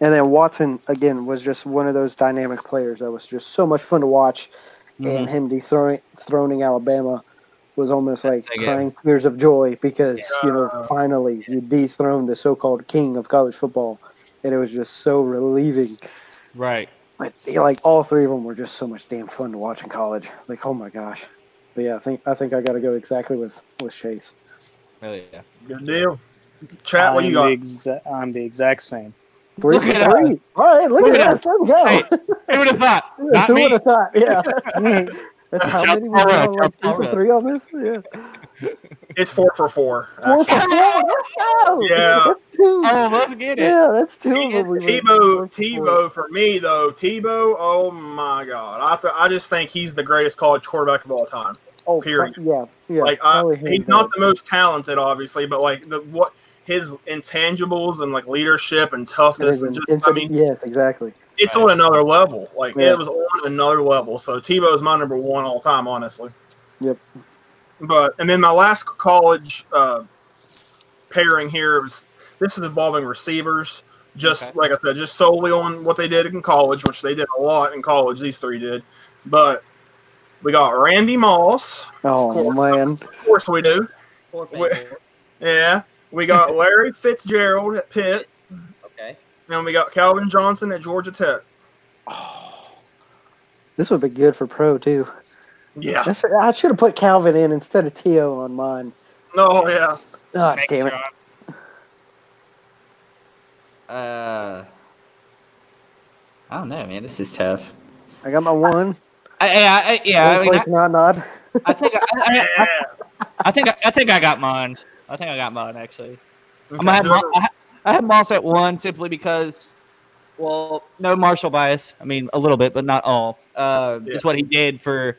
and then Watson again was just one of those dynamic players that was just so much fun to watch. And him dethroning throning Alabama was almost like Again. crying tears of joy because you know Yeah. finally you dethroned the so-called king of college football, and it was just so relieving. Right. But yeah, like all three of them were just so much damn fun to watch in college. Like oh my gosh. But yeah, I think I think I got to go exactly with with Chase. Really, yeah. Good deal. Chat, what I'm you got? The exa- I'm the exact same. Three Look at three. All right, look, Look at at us. Let's go. Hey, Who would have thought? [laughs] Not Who would have thought? Yeah. [laughs] That's how Jump many we forward, got, like three for three on this. Yeah. It's four for four. Four for four. Let's go. Yeah. That's two. Oh, let's get it. Yeah, that's two of them. we Tebow, four for. Tebow for me though. Tebow, oh my god, I th- I just think he's the greatest college quarterback of all time. Oh, period. Yeah, yeah. like I, he's down. not the most talented, obviously, but like the what his intangibles and like leadership and toughness. And an just, I mean, yeah, exactly. it's on another level. Like Yeah. it was on another level. So Tebow is my number one all time, honestly. Yep. But and then my last college uh, pairing here is this is involving receivers. Just Okay. like I said, just solely on what they did in college, which they did a lot in college. These three did, but we got Randy Moss. Oh man, Of course, we do. Wait. Yeah, we got [laughs] Larry Fitzgerald at Pitt, Okay. and we got Calvin Johnson at Georgia Tech. Oh, this would be good for pro too. Yeah. I should- I should have put Calvin in instead of Tio on mine. No, yeah. Oh damn it! Uh, I don't know, man. This is tough. I got my one. I, I, I, yeah, I, mean, Like, nod, nod. I, I think I, I, I, [laughs] I think I, I think I got mine. I think I got mine actually. I'm Okay, have who- I, I have Moss at one simply because, well, no Marshall bias. I mean, a little bit, but not all. Uh, Yeah. Just what he did for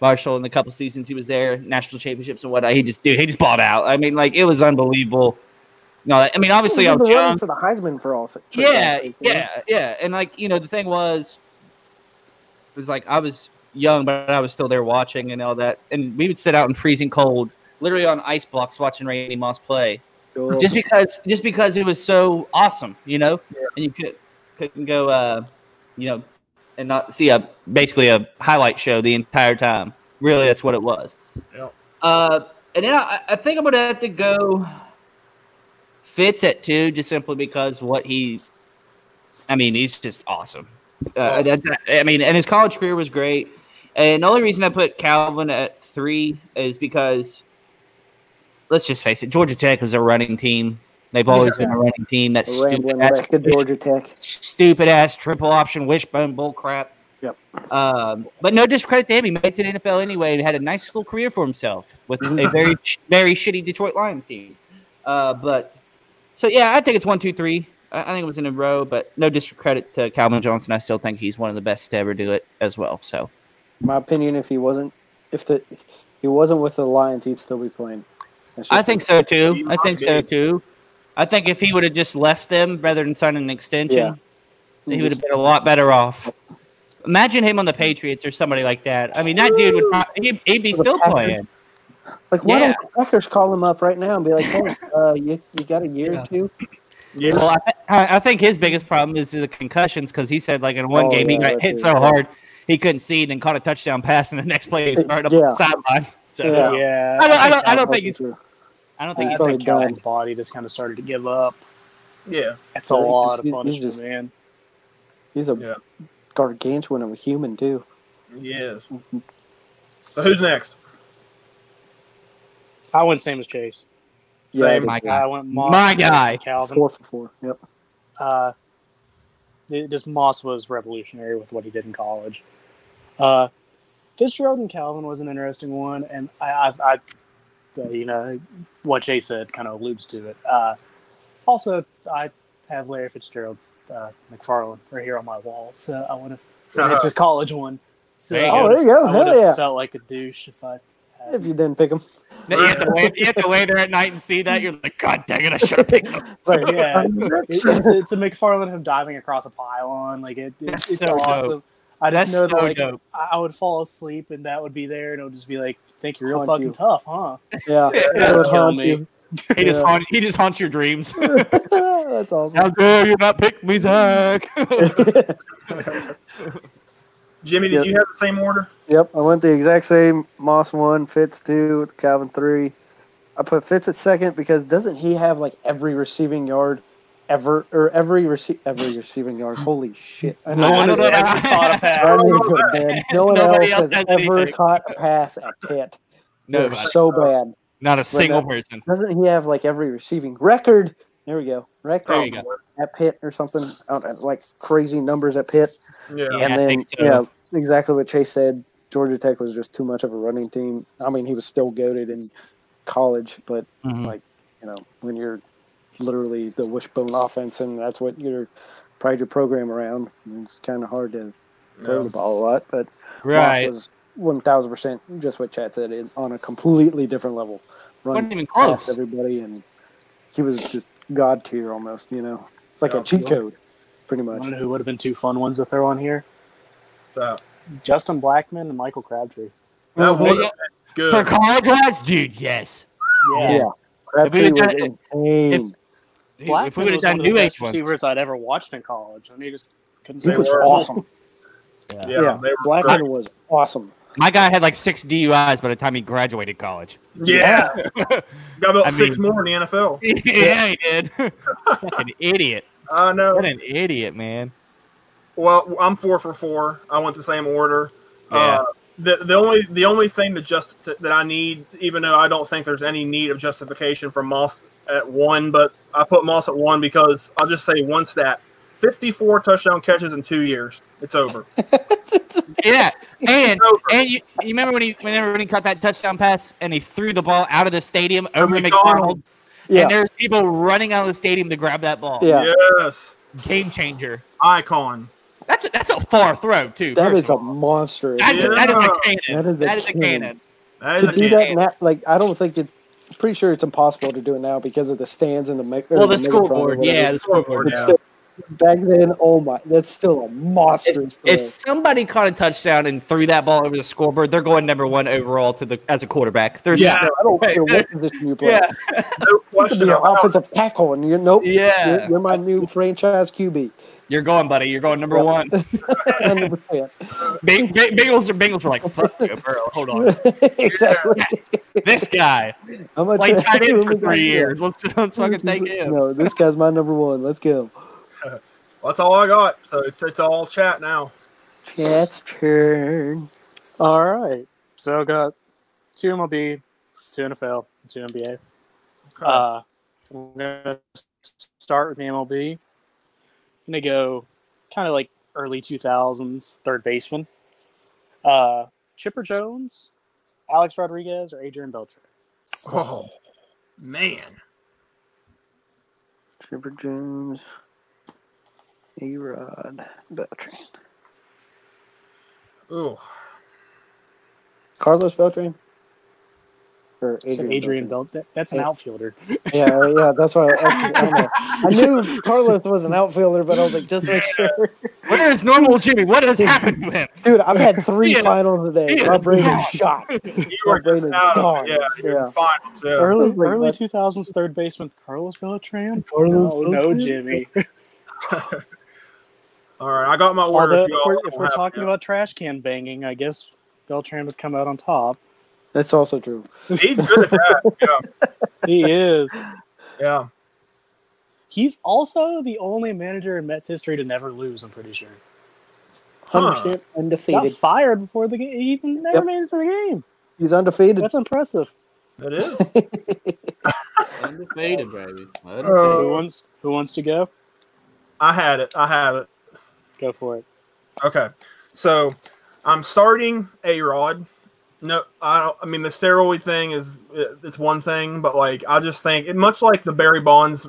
Marshall in the couple seasons he was there, national championships and whatnot. He just, dude, he just balled out. I mean, like it was unbelievable. No, I mean, obviously I was was in the running young. for the Heisman for all. for Yeah, God's sake, you know? yeah, yeah. And like you know, the thing was, it was like I was young, but I was still there watching and all that. And we would sit out in freezing cold, literally on ice blocks, watching Randy Moss play Cool. just because just because it was so awesome, you know, and you could couldn't go, uh, you know, and not see a basically a highlight show the entire time. Really, that's what it was. Yep. Uh, and then I, I think I'm gonna have to go Fitz at two, just simply because what he, I mean, he's just awesome. Uh, that, I mean, and his college career was great. And the only reason I put Calvin at three is because let's just face it, Georgia Tech is a running team. They've always been a running team. That's stupid ass, Georgia Tech. Stupid ass triple option wishbone bull crap. Yep. Um, but no discredit to him. He made it to the NFL anyway and had a nice little career for himself with a [laughs] very, very shitty Detroit Lions team. Uh, but so yeah, I think it's one, two, three. I, I think it was in a row, but no discredit to Calvin Johnson. I still think he's one of the best to ever do it as well. So My opinion, if he wasn't, if the if he wasn't with the Lions, he'd still be playing. I think so too. I think might so too. I think if he would have just left them rather than signing an extension, he would have been a lot better off. Imagine him on the Patriots or somebody like that. I mean, that dude would not, he'd, he'd be still Packers. playing. Like, why Yeah. don't the Packers call him up right now and be like, "Hey, uh, you, you got a year Yeah. or two? Yeah. Well, I, th- I I think his biggest problem is the concussions because he said like in one Oh, game he got hit too. so hard he couldn't see and then caught a touchdown pass and the next play he [laughs] was right up Yeah. the sideline. So Yeah. Yeah, I don't, I don't, I don't think he's. true. I don't I think he's. Sorry, think done. Calvin's body just kind of started to give up. yeah. That's a lot just- of punishment, just- man. He's a Yeah. gargantuan of a human too. Yes. So who's next? I went same as Chase. Yeah, Same. My guy. I went Moss, My guy. Calvin. four for four. Yep. Uh, it- just Moss was revolutionary with what he did in college. Uh, Fitzgerald and Calvin was an interesting one, and I, I, I uh, you know, what Jay said kind of alludes to it. Uh, also, I have Larry Fitzgerald's uh, McFarlane right here on my wall, so I would have. [laughs] It's his college one. So There you I go. Oh, there you go. I Hell yeah. felt like a douche if I. had- If you didn't pick him, [laughs] You have, to lay, you have to lay there at night and see that. You're like, God dang it, I should have picked him. [laughs] it's like, Yeah. It- it's, it's a McFarlane him diving across a pylon. Like it, it it's so dope. awesome. I just That's know that so like dope. I I would fall asleep and that would be there, and it would just be like, "Think you're real Haunt fucking you. tough, huh?" yeah, Yeah. it would Kill me. you. He just, Yeah. haunt, he just haunts your dreams. [laughs] That's awesome. How dare you not pick me, Zach? [laughs] Jimmy, did Yep. you have the same order? Yep, I went the exact same. Moss one, Fitz two, Calvin three. I put Fitz at second because doesn't he have like every receiving yard ever or every rece- every receiving yard? Holy shit! I No one this has ever caught a pass. I need to go to bed. No one else Nobody else has, has ever anything. caught a pass at Pitt. [laughs] no, so bad. Not a single that- person. Doesn't he have like every receiving record? There we go, record There you go. at Pitt or something. I don't like crazy numbers at Pitt. Yeah. Yeah. And then so. yeah, exactly what Chase said. Georgia Tech was just too much of a running team. I mean, he was still goaded in college, but Mhm. like you know when you're literally the wishbone offense and that's what you're pride your program around, it's kind of hard to throw Yeah. the ball a lot. But Right. Moss was one thousand percent just what Chad said is on a completely different level. Wasn't Run even past close. everybody, and he was just god tier almost. You know, like Yeah. a cheat code, pretty much. One who would have been two fun ones to throw on here: So, Justin Blackmon and Michael Crabtree. that Mhm. would Yeah. good. For college wise, dude, yes. Yeah, Crabtree If we was would've insane. if Blackmon we would have done new best age ones, receivers I'd ever watched in college, and he just couldn't He say a was awesome. yeah, Yeah, they were Blackmon great. was awesome. My guy had like six DUIs by the time he graduated college. Yeah, [laughs] got about I six mean- more in the NFL. [laughs] yeah, he did. Fucking idiot. I know. What an idiot, man. Well, I'm four for four. I went the same order. Yeah. Uh, the the only the only thing that just that I need, even though I don't think there's any need of justification for Moss at one, but I put Moss at one because I'll just say one stat: fifty-four touchdown catches in two years. It's over. [laughs] Yeah, and over. and you, you remember when he whenever when he caught that touchdown pass and he threw the ball out of the stadium over to McDonald. McDonald, Yeah, and there's people running out of the stadium to grab that ball. yeah, Yes, game changer. icon. That's a, that's a far throw too. that first is a of all. monstrous. That's a, that is a cannon. That is a That is a cannon. cannon. That is to a do game. that now, like I don't think it. Pretty sure it's impossible to do it now because of the stands and the Well, the Megatron or scoreboard, yeah, the scoreboard. But yeah. still, back then, oh my, that's still a monstrous. If throw. somebody caught a touchdown and threw that ball over the scoreboard, they're going number one overall to the as a quarterback. There's Yeah. just I don't care what position you play. yeah, No You could question be an offensive tackle, and you nope. yeah. You're, you're my new franchise QB. You're going, buddy. You're going number one. 100%. Beng- Beng- Bengals are Bengals are like, fuck you, bro. Hold on. [laughs] exactly. This guy How much? played tight end [laughs] for three years. Let's let's fucking take him. No, this guy's my number one. Let's go. [laughs] That's all I got. So it's it's all chat now. Chat's turn. All right, so I got two MLB, two NFL, two NBA. Okay. Uh, I'm gonna start with the MLB. I'm gonna go kind of like early 2000s third baseman. Uh, Chipper Jones, Alex Rodriguez, or Adrian Beltre. oh man, Chipper Jones. A Rod. Beltran. ooh, Carlos Beltran? Or So Adrian, Adrian Beltran? Beltre. That's an outfielder. Yeah, yeah, that's why I, [laughs] I, know. I knew Carlos was an outfielder, but I was like, just make [laughs] sure. Where is normal Jimmy? What has happened to him? Dude, I've had [laughs] three He is- finals today. he My is brain gone. is shot. you My were brain just is out. gone. Yeah, you're Yeah. finals. Yeah. Early Wait, early 2000s third baseman Carlos Beltran. Carlos no, no, Jimmy. All right, I got my order. Although if if y'all we're, if we're talking about trash can banging, I guess Beltran would come out on top. That's also true. he's good at that. Yeah, [laughs] He is. yeah. He's also the only manager in Mets history to never lose. I'm pretty sure. Hundred percent Got undefeated. fired before the game. He even never Yep. made it to the game. He's undefeated. That's impressive. It is. [laughs] Undefeated, baby. Uh, who wants? Who wants to go? I had it. I have it. Go for it. Okay, so I'm starting a Rod. No, I don't. I mean, the steroid thing is it's one thing, but like I just think, it, much like the Barry Bonds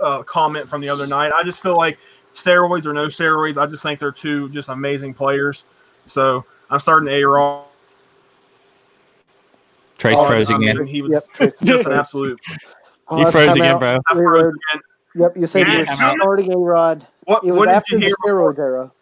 uh, comment from the other night, I just feel like steroids or no steroids, I just think they're two just amazing players. So I'm starting a Rod. Trace froze again. He was Yep. [laughs] just an absolute. Oh, You froze again, out. bro. I froze again. Yep, you said you Yeah, were I'm out. starting a Rod. What, It was what after the hear? steroid era,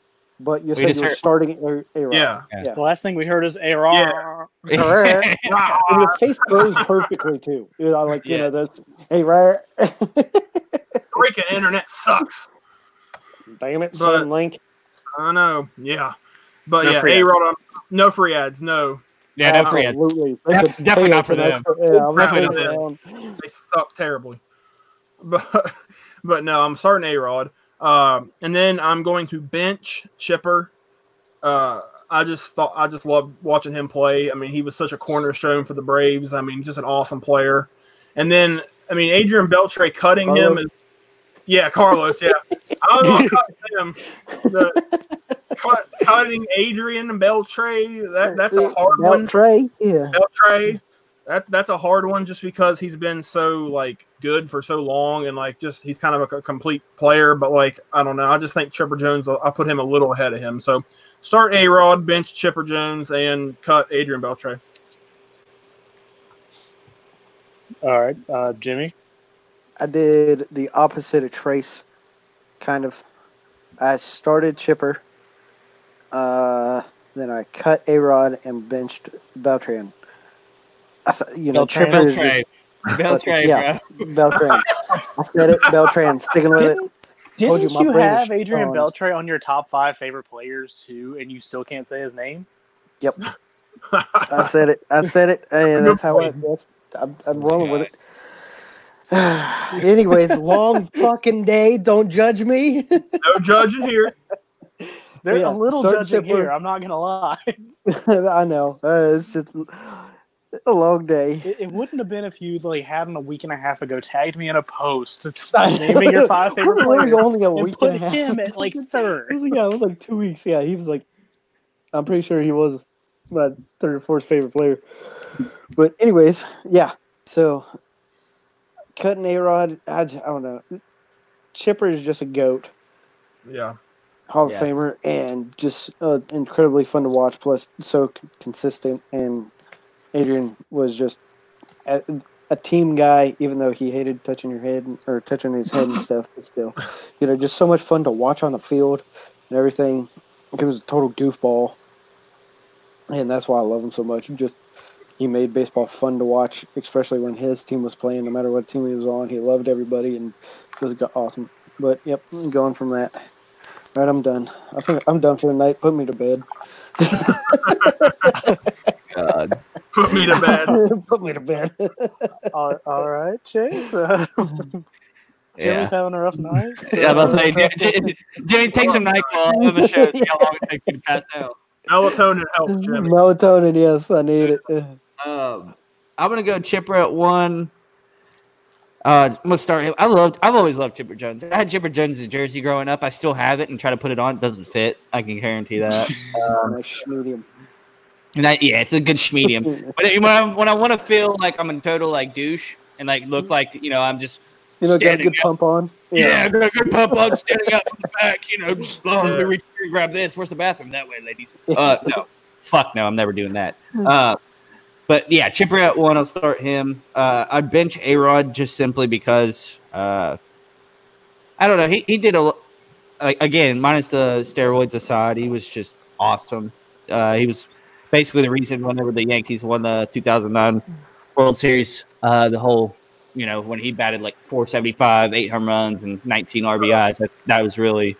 but you said you were heard- starting a Rod. Yeah. Yeah. The last thing we heard is a raw. [laughs] and your face grows perfectly too. You know, like you know that's hey rare. [laughs] Freaking internet sucks. Damn it, But- son, Link. I know. Yeah. But No yeah, free A ads. Rod, no free ads. No. yeah, no free ads. Absolutely. They Def- definitely not for them. extra- Yeah, I'm not Definitely paying not around. they suck terribly. [laughs] But but no, I'm starting A Rod. Um, and then I'm going to bench Chipper. Uh, I just thought I just loved watching him play. I mean, he was such a cornerstone for the Braves. I mean, just an awesome player. And then I mean, Adrian Beltre cutting him Carlos. is yeah, Carlos. Yeah, I was gonna him. The, [laughs] cut, cutting Adrian Beltre that that's a hard Mount one. Trey. Yeah. Beltre. That that's a hard one just because he's been so like good for so long and like just he's kind of a complete player. But like I don't know, I just think Chipper Jones. I put him a little ahead of him. So start A Rod, bench Chipper Jones, and cut Adrian Beltre. All right, uh, Jimmy. I did the opposite of Trace, kind of. I started Chipper, uh, then I cut A Rod and benched Beltran. I th- you know, Beltran, Chipper is Beltran, [laughs] Beltran, yeah. bro. Beltran. I said it, Beltran, sticking with it. Didn't, Told you didn't my you, have is Adrian on. Beltre on your top five favorite players too, and you still can't say his name? Yep. [laughs] I said it. I said it, and that's how I. That's, I'm, I'm rolling with it. [sighs] Anyways, long fucking day. Don't judge me. [laughs] no judging here. They're Yeah, a little start judging here. I'm not gonna lie. I know. Uh, it's just a long day. It, it wouldn't have been if you like hadn't a week and a half ago tagged me in a post [laughs] I- naming your five favorite I players only a week put and a half. him at like [laughs] It third. was like, yeah, it was like two weeks. Yeah, he was like, I'm pretty sure he was my third or fourth favorite player. But anyways, yeah. So cutting A Rod, i don't know. Chipper is just a goat, Yeah. Hall Yeah. of Famer, and just uh, incredibly fun to watch. Plus, so c- consistent. And Adrian was just a, a team guy, even though he hated touching your head or touching his head and stuff. But still, you know, just so much fun to watch on the field and everything. He was a total goofball, and that's why I love him so much. Just he made baseball fun to watch, especially when his team was playing. No matter what team he was on, he loved everybody, and it was awesome. But yep, going from that. All right, I'm done. I think I'm done for the night. Put me to bed. [laughs] God. Put me to bed. [laughs] Put me to bed. [laughs] all, all right, Chase. Uh, [laughs] Jimmy's having a rough night. Yeah, I was so- say, Jimmy, Jimmy, take some NyQuil. Have a show. See how long it takes you to pass out. Melatonin helps, Jimmy. Melatonin, yes, I need it. Um, I'm gonna go Chipper at one. Uh, I'm gonna start. I loved. I've always loved Chipper Jones. I had Chipper Jones' jersey growing up. I still have it and try to put it on. It doesn't fit. I can guarantee that. nice medium. And I, yeah, it's a good medium. [laughs] But when I, when I want to feel like I'm a total like douche and like look like you know I'm just You know, got a good pump on. yeah, good, good pump on standing up from the back, you know, just [laughs] oh, let me reach and grab this. Where's the bathroom? That way, ladies. [laughs] Uh, no, fuck no, I'm never doing that. Uh, but yeah, Chipper at one, I'll start him. Uh, I'd bench A Rod just simply because uh, I don't know. He he did a like again minus the steroids aside, he was just awesome. Uh, he was basically the reason whenever the Yankees won the 2009 World Series, uh, the whole you know, when he batted like 475, eight home runs, and 19 RBIs. That, that was really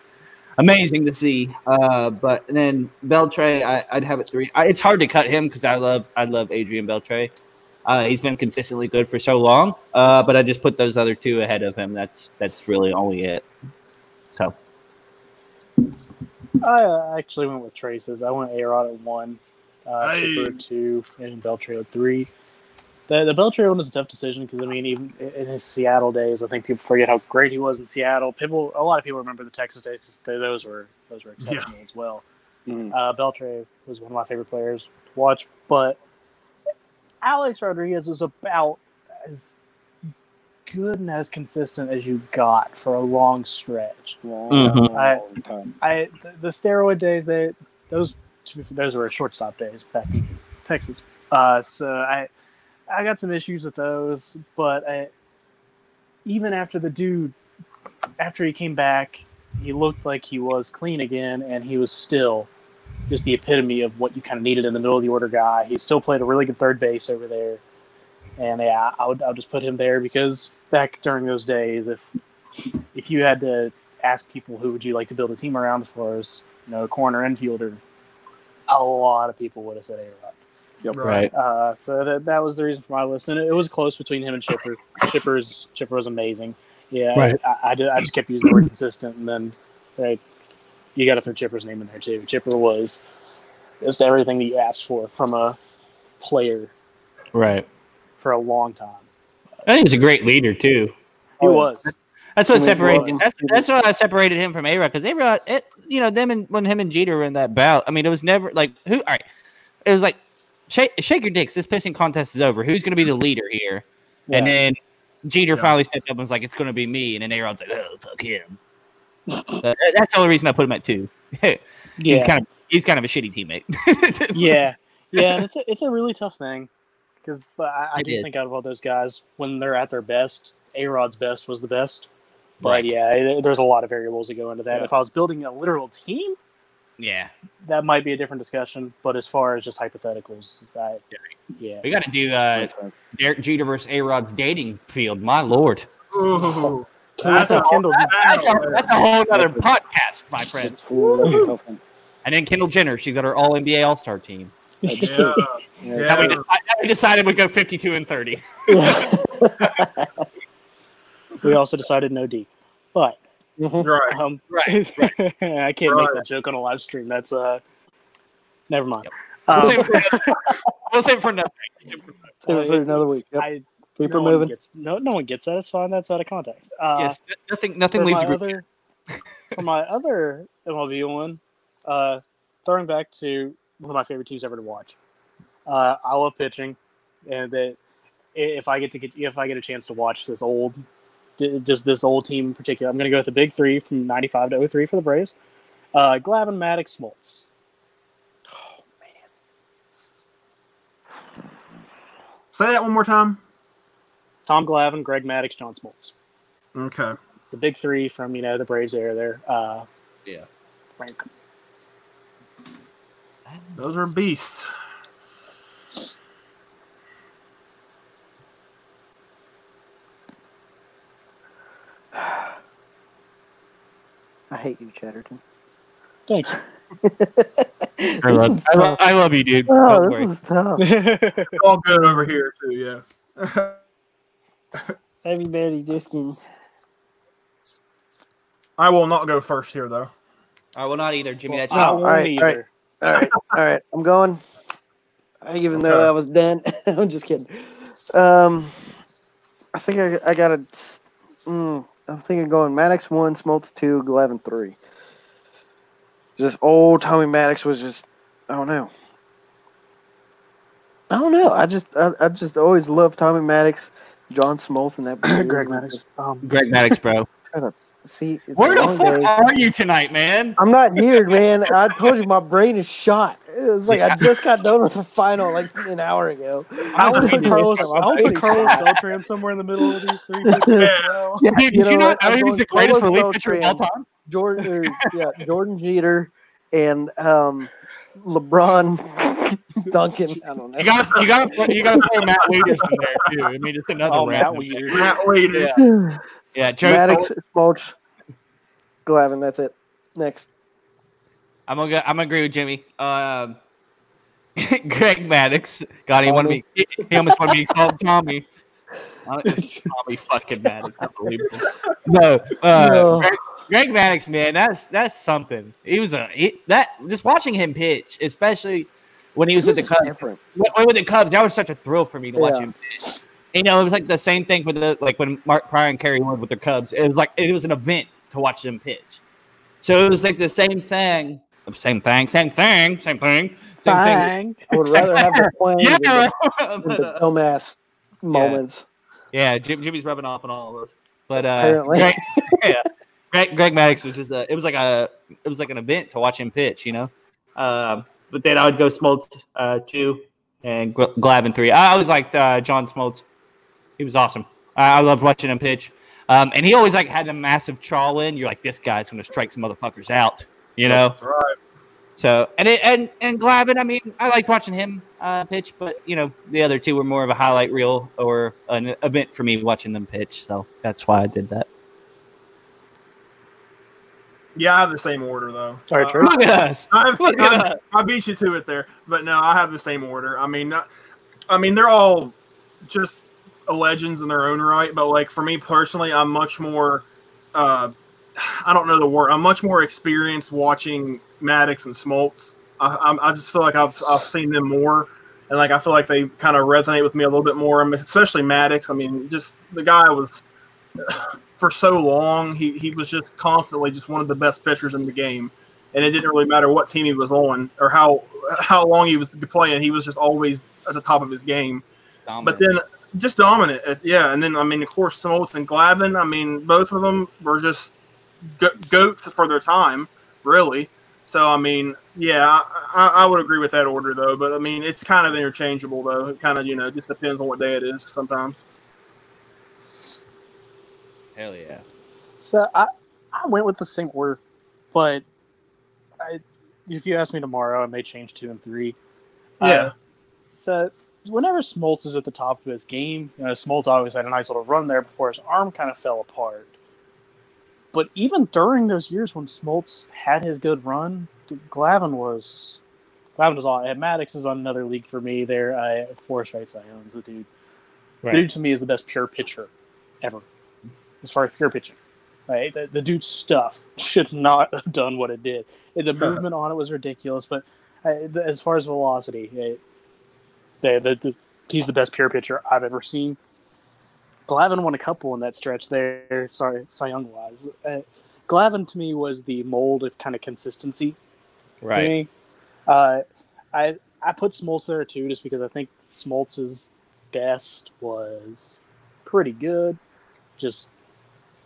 amazing to see. Uh, but then Beltre, I, I'd have it three. I, it's hard to cut him because I love I love Adrian Beltre. Uh, he's been consistently good for so long. Uh, but I just put those other two ahead of him. That's that's really only it. So I actually went with Traces. I went A Rod at one, uh, Hey. Chipper two, and Beltre at three. The the Beltre one was a tough decision because I mean, even in his Seattle days, I think people forget how great he was in Seattle. People, a lot of people remember the Texas days because those were those were exceptional as well. Mhm. Uh, Beltre was one of my favorite players to watch, but Alex Rodriguez was about as good and as consistent as you got for a long stretch. Long, Mhm. I- long time. I the, the steroid days they those those were shortstop days back in Texas. Uh, so I I got some issues with those, but I, even after the dude after he came back, he looked like he was clean again, and he was still just the epitome of what you kind of needed in the middle of the order guy. He still played a really good third base over there, and yeah, I would I'll just put him there because back during those days, if if you had to ask people who would you like to build a team around far as you know corner infielder, a lot of people would have said A Rod. right. Uh, so that, that was the reason for my list, and it, it was close between him and Chipper. Chipper's Chipper was amazing. Yeah, Right. I, I, did- I just kept using the word consistent, and then right, you got to throw Chipper's name in there too. Chipper was just everything that you asked for from a player Right. for a long time. I think he's a great leader too. He Oh, was. That's what separated. That's, that's why I separated him from A Rod because A Rod, you know, them and when him and Jeter were in that bout. I mean, it was never like who. All right, it was like shake, shake your dicks. This pissing contest is over. Who's going to be the leader here? Yeah. And then Jeter Yeah. finally stepped up and was like, "It's going to be me." And then Aaron's like, "Oh, fuck him." [laughs] Uh, that's the only reason I put him at two. [laughs] he's yeah, kind of he's kind of a shitty teammate. [laughs] yeah, yeah, and it's a, it's a really tough thing because I, I do think out of all those guys, when they're at their best, A Rod's best was the best. But Right. yeah, it- there's a lot of variables that go into that. Yeah. If I was building a literal team, yeah, that might be a different discussion. But as far as just hypotheticals, that yeah, we got to do uh, Derek Jeter versus A Rod's dating field. My lord, Ooh, That's that's a a Kendall. that's a, that's a whole other podcast, my friend. Ooh, that's a tough one. And then Kendall Jenner, she's got her All NBA All Star team. yeah, Yeah. [laughs] That we, Yeah. that we decided we'd go 52 and 30. [laughs] [laughs] we also decided no D, but Mhm. right. um, Right. [laughs] I can't Right. make that joke on a live stream. That's uh, never mind. We'll Um, save it for another, we'll save it for another. Save it for another week. Yep. I, Keep no one moving. Gets, no, no one gets that. It's fine. That's out of context. Uh, yes, nothing nothing leaves my you. other, for my other MLB one, uh, throwing back to one of my favorite teams ever to watch. Uh, I love pitching, and that if I get to get if I get a chance to watch this old, j- just this old team in particular, I'm going to go with the big three from '95 to 03 for the Braves. Uh, Glavine, Maddux, Smoltz. Say that one more time. Tom Glavine, Greg Maddux, John Smoltz. Okay. The big three from you know the Braves era there. Uh, Yeah. rank. Those are beasts. I hate you, Chatterton. Thanks. [laughs] I love, I, love, I love you, dude. Oh, Don't worry. this is tough. All good over here too. Yeah. Everybody just can. I will not go first here though. I will not either, Jimmy. That's I No. won't all right, all right. either. All right, [laughs] all right. I'm going. Even though I was done, [laughs] I'm just kidding. Um, I think I, I got to. Mm, I'm thinking going Maddux one, Smoltz two, Glavine three. Just old Tommy Maddox was just. I don't know. I don't know. I just I, I just always loved Tommy Maddox, John Smoltz, and that. [coughs] Greg Maddux. Um, Greg Maddux, bro. [laughs] See, it's Where the fuck day. are you tonight, man? I'm not here, man. I told you my brain is shot. It was like I just got done with the final like an hour ago. I would was put Carlos. I would I'm Carlos Beltran somewhere in the middle of these three. people as. Yeah, did you, know not know I'm he the greatest Carlos relief pitcher of all time? Jordan, or, [laughs] yeah, Jordan Jeter, and um, LeBron [laughs] Duncan. I don't know. You got you got you got to throw Matt Wieters in there too. I mean, just another Oh, Matt random pick. Wieters. Matt Wieters. Yeah, [laughs] yeah. Joe, Maddux, Smoltz, Glavine. That's it. Next. I'm gonna go, I'm gonna agree with Jimmy. Um, [laughs] Greg Maddux. God, he wanted me. He, almost wanted me to call him Tommy. [laughs] Tommy fucking Maddox. Unbelievable. No, uh, No. Greg, Greg Maddux, man, that's that's something. He was a he, that just watching him pitch, especially when he was with the Cubs. different. When, with the Cubs, that was such a thrill for me to watch him. pitch. You know, it was like the same thing with the like when Mark Prior and Kerry Wood with their Cubs. It was like it was an event to watch them pitch. So it was like the same thing, same thing, same thing, same thing, same thing. Sang. I would rather have the [laughs] plan Yeah, than the, than the dumbass [laughs] moments. yeah. Jim, Jimmy's rubbing off on all of us, but uh, Apparently. Greg, [laughs] yeah, Greg, Greg Maddux was just a, it was like a it was like an event to watch him pitch, you know. Um, but then I would go Smoltz uh, two and Gl- Glavine three. I always liked uh, John Smoltz. He was awesome. I, I loved watching him pitch. Um, and he always like had a massive chaw in. You're like, this guy's gonna strike some motherfuckers out, you know. Right. So and it, and and Glavine, I mean, I liked watching him uh, pitch, but you know, the other two were more of a highlight reel or an event for me watching them pitch. So that's why I did that. Yeah, I have the same order though. All right, Uh, Look at us. I, Look at us. I beat you to it there, but no, I have the same order. I mean, not, I mean they're all just legends in their own right, but like for me personally, I'm much more. Uh, I don't know the word. I'm much more experienced watching Maddux and Smoltz. I, I'm, I just feel like I've I've seen them more, and like I feel like they kind of resonate with me a little bit more. I mean, especially Maddux. I mean, just the guy was [sighs] for so long. He he was just constantly just one of the best pitchers in the game, and it didn't really matter what team he was on or how how long he was playing. He was just always at the top of his game. But then just dominant, uh, yeah. And then I mean, of course, Smoltz and Glavine. I mean, both of them were just go- goats for their time, really. So I mean, yeah, I, I would agree with that order though. But I mean, it's kind of interchangeable though. It kind of you know just depends on what day it is sometimes. Hell yeah. So I, I went with the same order, but I, if you ask me tomorrow, I may change two and three. Yeah. Uh, so whenever Smoltz is at the top of his game, you know, Smoltz always had a nice little run there before his arm kind of fell apart. But even during those years when Smoltz had his good run, Glavine was Glavine was all. And Maddux is on another league for me. There, I Forest Rights I owns the dude. Right. The dude to me is the best pure pitcher ever, as far as pure pitching. Right, the, the dude's stuff [laughs] should not have done what it did. The movement on it was ridiculous, but uh, as far as velocity, it, the, the, the, he's the best pure pitcher I've ever seen. Glavine won a couple in that stretch there. Sorry, Cy Young wise. Uh, Glavine to me was the mold of kind of consistency to Right. me. Uh, I I put Smoltz there too, just because I think Smoltz's best was pretty good. Just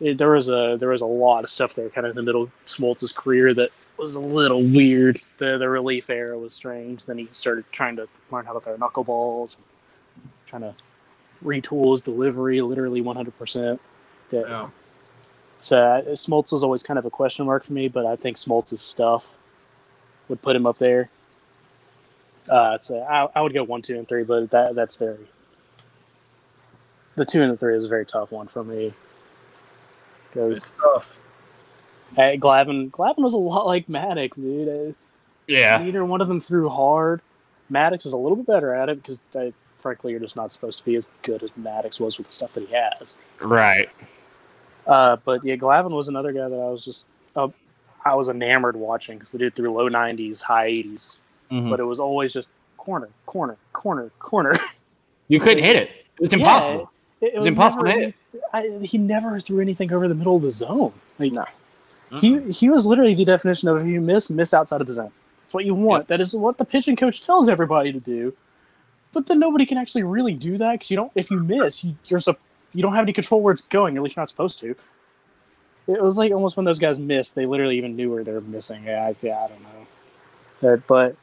it, there was a there was a lot of stuff there, kind of in the middle of Smoltz's career that was a little weird. The the relief era was strange. Then he started trying to learn how to throw knuckleballs, trying to retool his delivery, literally one hundred percent. Yeah. So uh, Smoltz was always kind of a question mark for me, but I think Smoltz's stuff would put him up there. Uh, so I, I would go one, two, and three, but that that's very. The two and the three is a very tough one for me. Because tough. hey, Glavine, Glavine was a lot like Maddux, dude. Yeah. Neither one of them threw hard. Maddux is a little bit better at it because, uh, frankly, you're just not supposed to be as good as Maddux was with the stuff that he has. Right. Uh, but yeah, Glavine was another guy that I was just, uh, I was enamored watching because the dude threw low 90s, high 80s, Mhm. but it was always just corner, corner, corner, corner. [laughs] You couldn't hit it. It was impossible. Yeah, it, it was impossible to hit. Any- I, he never threw anything over the middle of the zone. Like, No. He he was literally the definition of if you miss, miss outside of the zone. That's what you want. That is what the pitching coach tells everybody to do. But then nobody can actually really do that because you don't. If you miss, you, you're sup- you don't have any control where it's going. At least you're not supposed to. It was like almost when those guys missed, they literally even knew where they were missing. Yeah, I, yeah, I don't know. But, but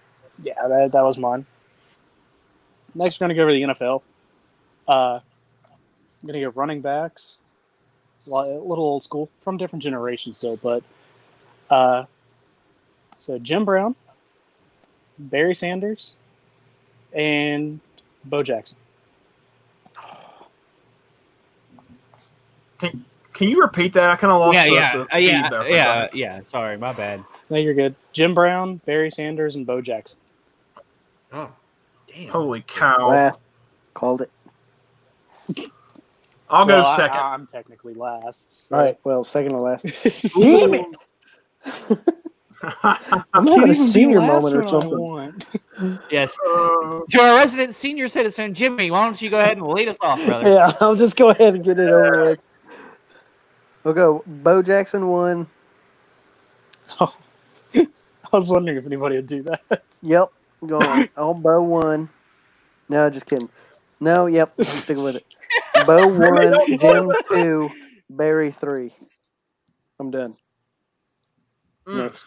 yeah, that, that was mine. Next, we're gonna go over the NFL. Uh, I'm gonna get running backs. A little old school, from different generations still, but uh, so Jim Brown, Barry Sanders, and Bo Jackson. Can, can you repeat that? I kind of lost Yeah, the, yeah, the uh, yeah, there yeah, yeah. Sorry, my bad. No, you're good. Jim Brown, Barry Sanders, and Bo Jackson. Oh, damn. Holy cow! Last. Called it. [laughs] I'll go Well, I- second. I, am technically last. so- All right. Well, second to last. [laughs] Damn it! [laughs] I'm having a senior moment or something. [laughs] Yes. Uh, To our resident senior citizen, Jimmy, why don't you go ahead and lead us off, brother? Yeah, I'll just go ahead and get it over with. We'll go. Bo Jackson one. I was wondering if anybody would do that. Yep. Go on. Oh, Bo one. No, just kidding. No, yep. I'm sticking with it. Bo [laughs] one, Jim two, Barry three. I'm done. mm, Next.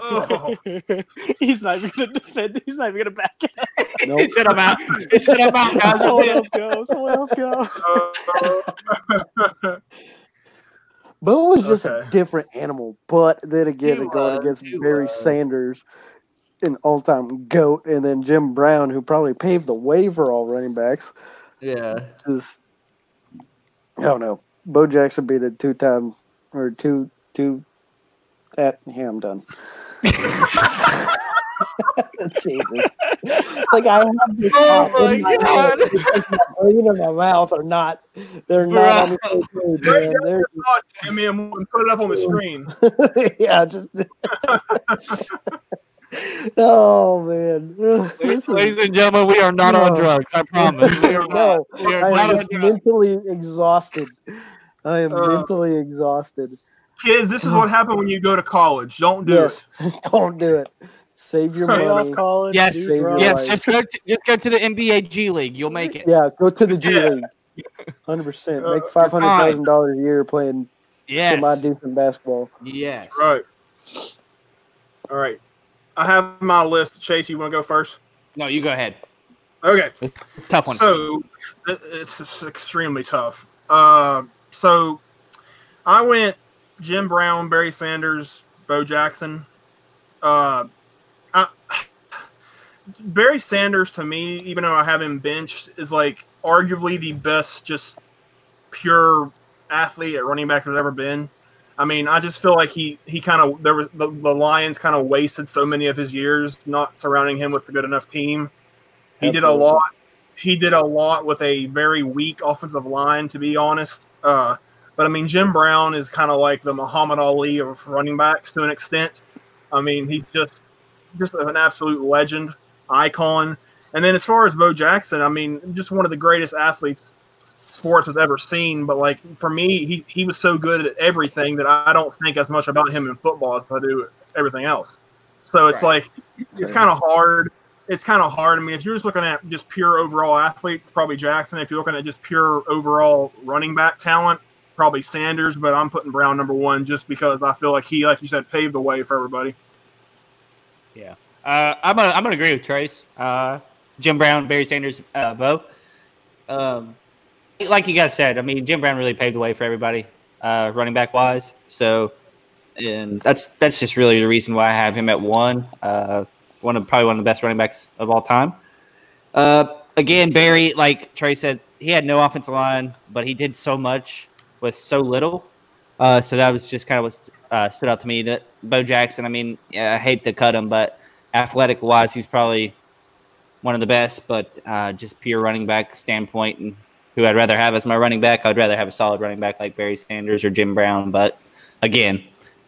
oh. [laughs] [laughs] he's not even gonna defend. He's not even gonna back it. He Nope. said I'm out. He said I'm out, guys. Someone else go. Someone else go. Uh, Bo was just Okay. a different animal, but then again, He going was, against Barry was. Sanders, an all-time goat, and then Jim Brown, who probably paved the way for all running backs. Yeah. Just, I don't know. Bo Jackson beat a two-time or two two. At yeah, I'm done. [laughs] Jesus, like I have this Oh thought in my my God. head, it's just my brain and my mouth are not. They're not on the same page, man. They're God, Jimmy, and put it up on the screen. [laughs] yeah, just. [laughs] oh man, [laughs] Ladies, ladies and gentlemen, we are not on drugs. I promise. We are [laughs] not. no, We are I not am just mentally exhausted. I am Uh. mentally exhausted. Kids, this is what [sighs] happened when you go to college. Don't do yes, [laughs] don't do it. Save your Sorry, money. off college. Yes, save. Yes, just go to, just go to the NBA G League. You'll make it. Yeah, go to the G Yeah. League. Hundred percent. Uh, Make five hundred thousand dollars a year playing Yes. semi decent basketball. Yes. Right. All right. I have my list. Chase, you want to go first? No, you go ahead. Okay. It's tough one. So it- it's extremely tough. Uh, so I went Jim Brown, Barry Sanders, Bo Jackson. Uh, I, Barry Sanders to me, even though I have him benched, is like arguably the best, just pure athlete at running back there's ever been. I mean, I just feel like he he kind of there was the, the Lions kind of wasted so many of his years not surrounding him with a good enough team. He did a lot. He did a lot with a very weak offensive line, to be honest. Uh, but I mean, Jim Brown is kind of like the Muhammad Ali of running backs to an extent. I mean, he's just just an absolute legend, icon. And then as far as Bo Jackson, I mean, just one of the greatest athletes sports has ever seen. But like for me, he he was so good at everything that I don't think as much about him in football as I do everything else. So it's Right. like it's kind of hard. It's kind of hard. I mean, if you're just looking at just pure overall athlete, probably Jackson. If you're looking at just pure overall running back talent, probably Sanders. But I'm putting Brown number one just because I feel like he, like you said, paved the way for everybody. Yeah, uh, I'm gonna I'm gonna agree with Trace. Uh, Jim Brown, Barry Sanders, uh, Bo. Um, like you guys said, I mean Jim Brown really paved the way for everybody, uh, running back wise. So, and that's that's just really the reason why I have him at one. Uh, one of probably one of the best running backs of all time. Uh, again, Barry, like Trey said, he had no offensive line, but he did so much with so little. Uh, so that was just kind of what uh, stood out to me. That Bo Jackson, I mean, yeah, I hate to cut him, but athletic wise, he's probably one of the best. But uh, just pure running back standpoint, and who I'd rather have as my running back, I'd rather have a solid running back like Barry Sanders or Jim Brown. But again,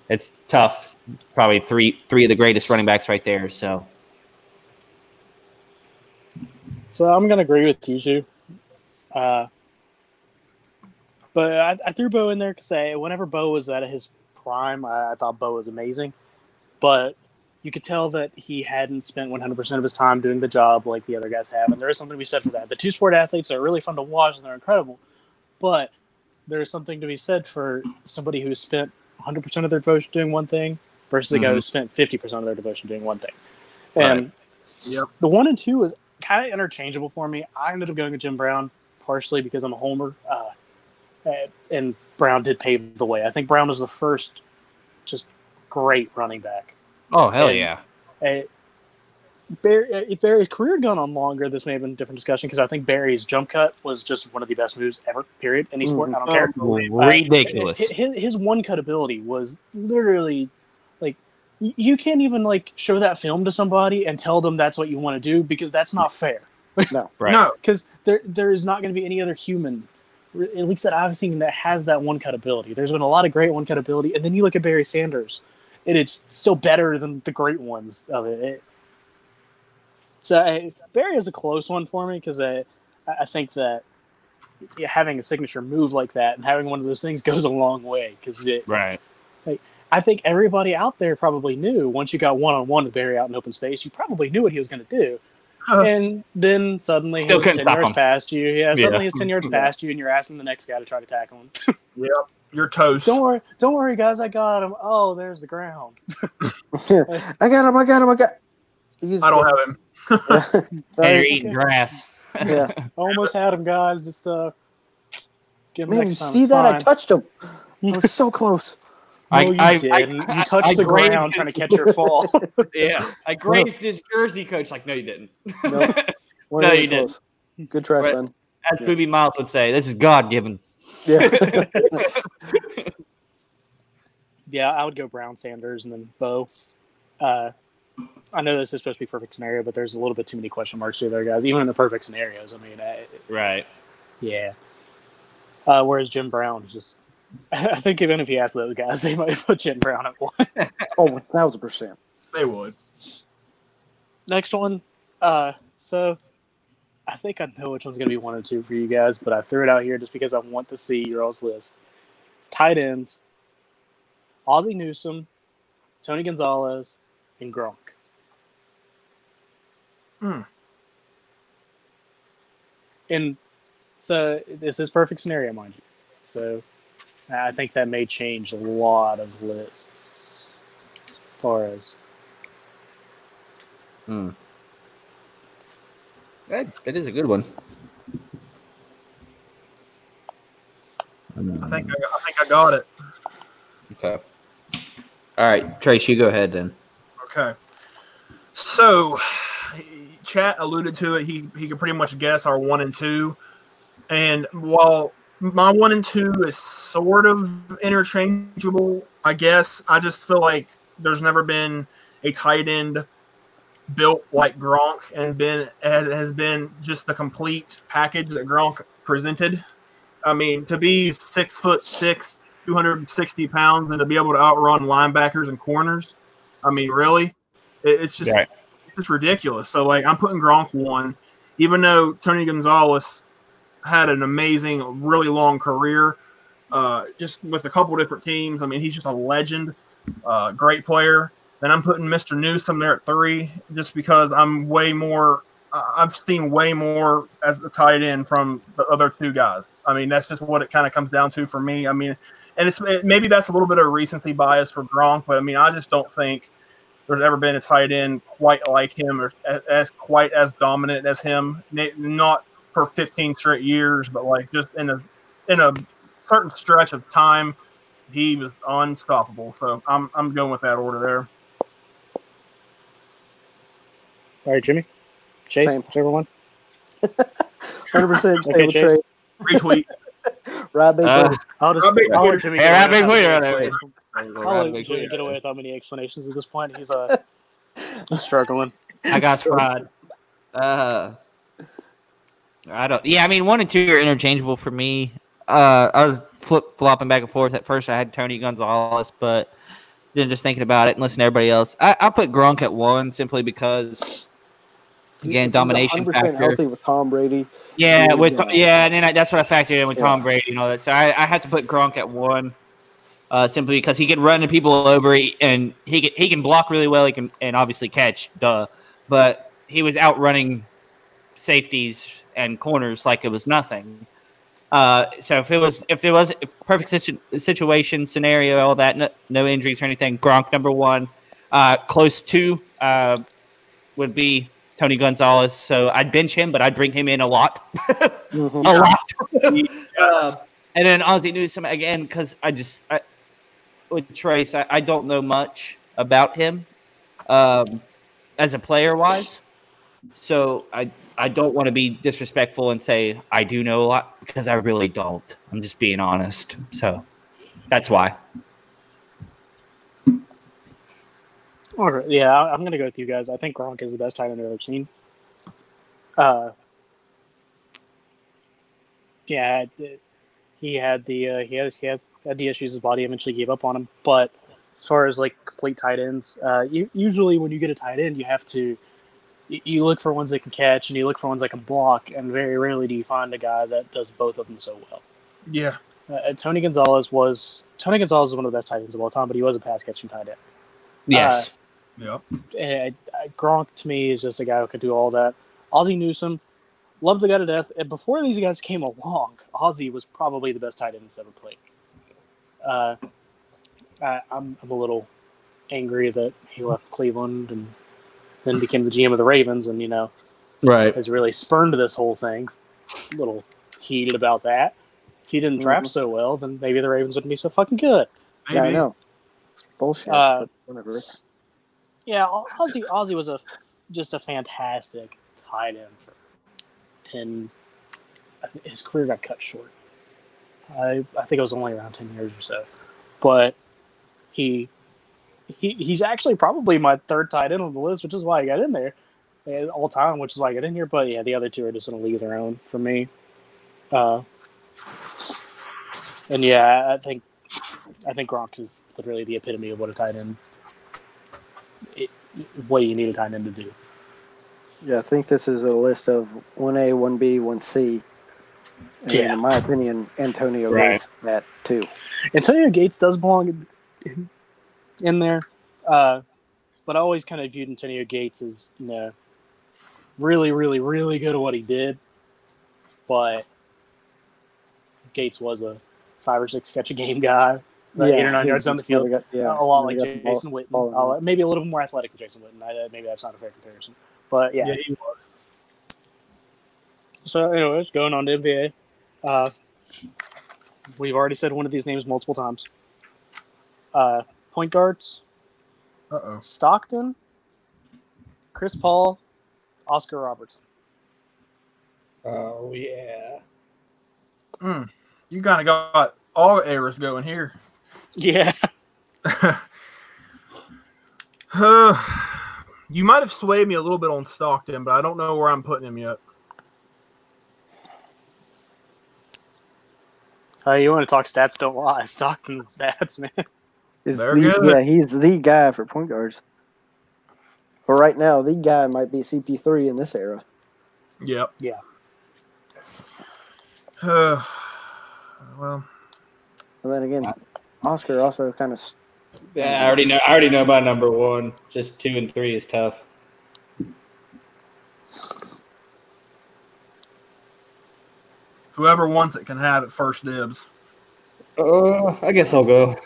it's tough. Probably three three of the greatest running backs right there. So So I'm gonna agree with you. Uh, but I, I threw Bo in there because whenever Bo was at his prime, I, I thought Bo was amazing. But you could tell that he hadn't spent 100% of his time doing the job like the other guys have, and there is something to be said for that. The two sport athletes are really fun to watch and they're incredible, but there is something to be said for somebody who spent 100% of their devotion doing one thing versus a guy who spent 50% of their devotion doing one thing. And Yep. the one and two is kind of interchangeable for me. I ended up going with Jim Brown partially because I'm a homer, uh, and- and Brown did pave the way. I think Brown was the first just great running back. Oh hell And- yeah, Uh, Barry, if Barry's career had gone on longer, this may have been a different discussion because I think Barry's jump cut was just one of the best moves ever. Period. Any sport, I don't care. Uh, ridiculous. His, his one cut ability was literally like you can't even like show that film to somebody and tell them that's what you want to do because that's not fair. [laughs] Right. No, Because there there is not going to be any other human, at least that I've seen, that has that one cut ability. There's been a lot of great one cut ability, and then you look at Barry Sanders, and it's still better than the great ones of it. it so I, Barry is a close one for me because I I think that yeah, having a signature move like that and having one of those things [laughs] goes a long way because it Right. I think everybody out there probably knew once you got one on one with Barry out in open space, you probably knew what he was going to do. Huh. and then suddenly Still he was 10 yards him. past you. Yeah, Yeah. suddenly he's 10 yards [laughs] past you, and you're asking the next guy to try to tackle him. [laughs] you're toast. don't worry, don't worry, guys, I got him. Oh, there's the ground. [laughs] I got him. I got him. I got. He's I don't have him. [laughs] have. And you're okay. eating grass. yeah, [laughs] Almost had him, guys. Just uh, give him man, you see It's that? I touched him. I was so close. No, I- you I- didn't. I- you touched I the graded ground trying to catch your fall. Yeah. I grazed his jersey coach. Like, no, you didn't. No. No, really you didn't. Good try, Right. son. As Boobie Miles would say, this is God given. Yeah. [laughs] yeah, I would go Brown, Sanders, and then Bo. Uh, I know this is supposed to be perfect scenario, but there's a little bit too many question marks here, there, guys. Even in the perfect scenarios, I mean, uh, Right. Yeah. Uh, whereas Jim Brown is just, [laughs] I think even if you ask those guys, they might put Jim Brown at one. [laughs] oh, one thousand percent. They would. Next one. Uh, so I think I know which one's going to be one and two for you guys, but I threw it out here just because I want to see your all's list. It's tight ends. Ozzie Newsome, Tony Gonzalez, and Gronk. Hmm. And so this is perfect scenario, mind you. So I think that may change a lot of lists as far as Hmm. Good. It is a good one. I think I, I think I got it. Okay. All right, Trace, you go ahead then. Okay. So, chat alluded to it. He he could pretty much guess our one and two, and while my one and two is sort of interchangeable, I guess I just feel like there's never been a tight end built like Gronk and been has been just the complete package that Gronk presented. I mean, to be six foot six, 260 pounds, and to be able to outrun linebackers and corners, I mean, really, it, it's just Right. it's just ridiculous. So, like, I'm putting Gronk one, even though Tony Gonzalez had an amazing, really long career, uh, just with a couple different teams. I mean, he's just a legend, uh, great player. Then I'm putting Mr. Newsome there at three, just because I'm way more. I've seen way more as the tight end from the other two guys. I mean, that's just what it kind of comes down to for me. I mean, and it's it- maybe that's a little bit of recency bias for Gronk, but I mean, I just don't think there's ever been a tight end quite like him or as, as quite as dominant as him. Not for 15 straight years, but like just in a in a certain stretch of time, he was unstoppable. So I'm I'm going with that order there. All right, Jimmy, Chase, Same. whichever one. [laughs] Hundred percent Okay, table Chase. trade. Retweet. Right, big Uh, brother. I'll just Rob Big I'll Peter. let Jimmy Hey, Rob Big without Peter, any right, explanation. I'll let Jimmy get away without many explanations at this point. He's uh [laughs] struggling. I got fried. Uh, I don't. Yeah, I mean, one and two are interchangeable for me. Uh, I was flip flopping back and forth. At first, I had Tony Gonzalez, but then just thinking about it and listening to everybody else, I, I put Gronk at one simply because, again, He's domination 100% factor. healthy with Tom Brady. Yeah, Yeah, with yeah. yeah, and then I, that's what I factored in with Yeah. Tom Brady. You know, that so I, I had to put Gronk at one, uh, simply because he can run people over and he can he can block really well. He can and obviously catch, duh. But he was outrunning safeties and corners like it was nothing. Uh, so if it was if there was a perfect situ- situation scenario, all that, no, no injuries or anything, Gronk number one. Uh, close two uh, would be Tony Gonzalez. So I'd bench him, but I'd bring him in a lot, Mhm. [laughs] a lot. Uh, and then Ozzie Newsome again because I just I, with Trace, I, I don't know much about him um, as a player wise. So I I don't want to be disrespectful and say I do know a lot because I really don't. I'm just being honest. So that's why. Right, yeah, I- I'm gonna go with you guys. I think Gronk is the best tight end I've ever seen. Uh, yeah, he had the uh, he has he has had the issues. His body eventually gave up on him. But as far as like complete tight ends, uh, you, usually when you get a tight end, you have to you, you look for ones that can catch and you look for ones that can block. And very rarely do you find a guy that does both of them so well. Yeah. Uh, Tony Gonzalez was Tony Gonzalez is one of the best tight ends of all time, but he was a pass catching tight end. Yes. Yep. And Gronk to me is just a guy who can do all that. Ozzie Newsome, loved the guy to death. And before these guys came along, Ozzie was probably the best tight end he's ever played. Uh, I, I'm, I'm a little angry that he left Cleveland and then became the GM of the Ravens, and you know right. has really spurned this whole thing. A little heated about that. If he didn't draft Mhm. so well, then maybe the Ravens wouldn't be so fucking good. Yeah, I know. It's bullshit. Uh, whatever. Yeah, Ozzie Ozzie was a just a fantastic tight end for ten. His career got cut short. I I think it was only around ten years or so, but he he he's actually probably my third tight end on the list, which is why I got in there uh, all time, which is why I got in here. But yeah, the other two are just in a league of their own for me. Uh, and yeah, I think I think Gronk is literally the epitome of what a tight end it, what you need a tight end to do. Yeah, I think this is a list of one A, one B, one C. And Yeah. in my opinion, Antonio Right. Gates at two. Antonio Gates does belong in, in there. Uh, but I always kind of viewed Antonio Gates as you know really, really, really good at what he did. But Gates was a five or six catch a game guy, uh, eight or nine yards on the field. got- yeah, a lot like got the ball- Jason Witten, ball uh, maybe a little more athletic than Jason Witten. I, uh, maybe that's not a fair comparison, but yeah. Yeah. So, anyways, going on to NBA. Uh, we've already said one of these names multiple times. Uh, point guards: Uh oh. Stockton, Chris Paul, Oscar Robertson. Oh yeah. Mm, you kind of got all errors going here. Yeah, Uh, [sighs] you might have swayed me a little bit on Stockton, but I don't know where I'm putting him yet. uh, you want to talk stats? Don't lie. [laughs] Stockton's stats, man. Is the, yeah, he's the guy for point guards. But right now, the guy might be CP3 in this era. Yep. Yeah. Uh, [sighs] well, And then again, Oscar also kind of Yeah, I already know. I already know my number one. Just two and three is tough. whoever wants it can have it first dibs. Uh, I guess I'll go.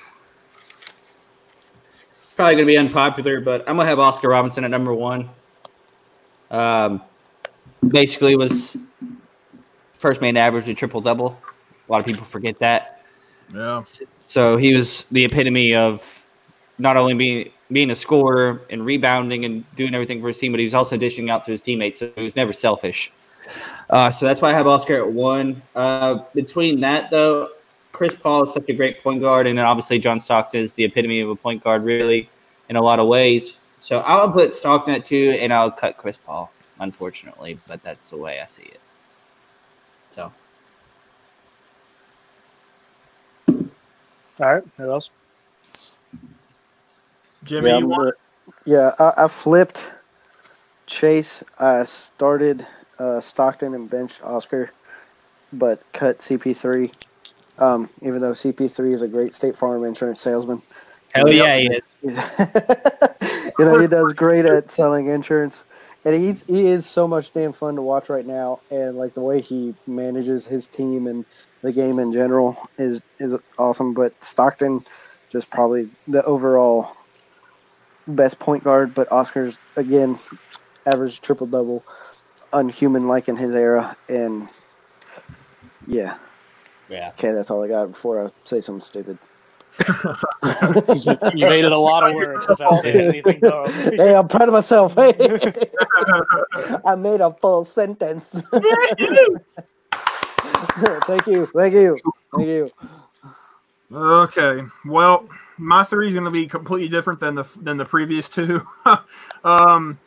Probably gonna be unpopular, but I'm gonna have Oscar Robinson at number one. Um, basically was first man to average a triple double. A lot of people forget that. Yeah. So he was the epitome of not only being being a scorer and rebounding and doing everything for his team, but he was also dishing out to his teammates. So he was never selfish. Uh, so that's why I have Oscar at one. Uh, between that, though, Chris Paul is such a great point guard, and then obviously John Stockton is the epitome of a point guard, really, in a lot of ways. So I'll put Stockton at two, and I'll cut Chris Paul, unfortunately, but that's the way I see it. So All right, who else? Jimmy, yeah, you I'm want yeah. I, I flipped Chase. I started uh, Stockton and benched Oscar, but cut CP3. Um, even though CP3 is a great State Farm insurance salesman, hell yeah, he is. [laughs] you know he does great at selling insurance, and he's he is so much damn fun to watch right now. And like the way he manages his team and the game in general is is awesome. But Stockton, just probably the overall best point guard. But Oscar's again average triple double, unhuman like in his era, and yeah. Yeah. Okay, that's all I got before I say something stupid. [laughs] You made it a lot of words without saying anything dumb. [laughs] hey, I'm proud of myself. Hey, [laughs] I made a full sentence. thank you, thank you, thank you. Okay. Well, my three is going to be completely different than the than the previous two. um,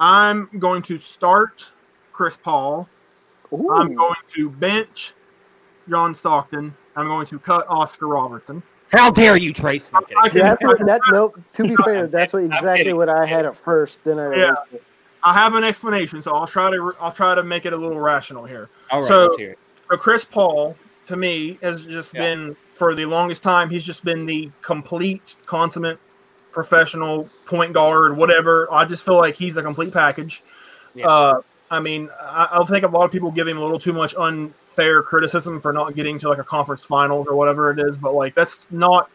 I'm going to start Chris Paul. I'm going to bench John Stockton. I'm going to cut Oscar Robertson. How dare you, Trace? I'm kidding. I can- Yeah, that, nope. To be fair, [laughs] that's what exactly what I had at first. Then I Yeah. erased. I have an explanation, so I'll try to I'll try to make it a little rational here. All right, So- let's hear it. So Chris Paul, to me, has just Yeah. been for the longest time. He's just been the complete, consummate, professional point guard. Whatever. I just feel like he's a complete package. Yeah. Uh, I mean, I, I think a lot of people give him a little too much unfair criticism for not getting to like a conference finals or whatever it is. But like, that's not.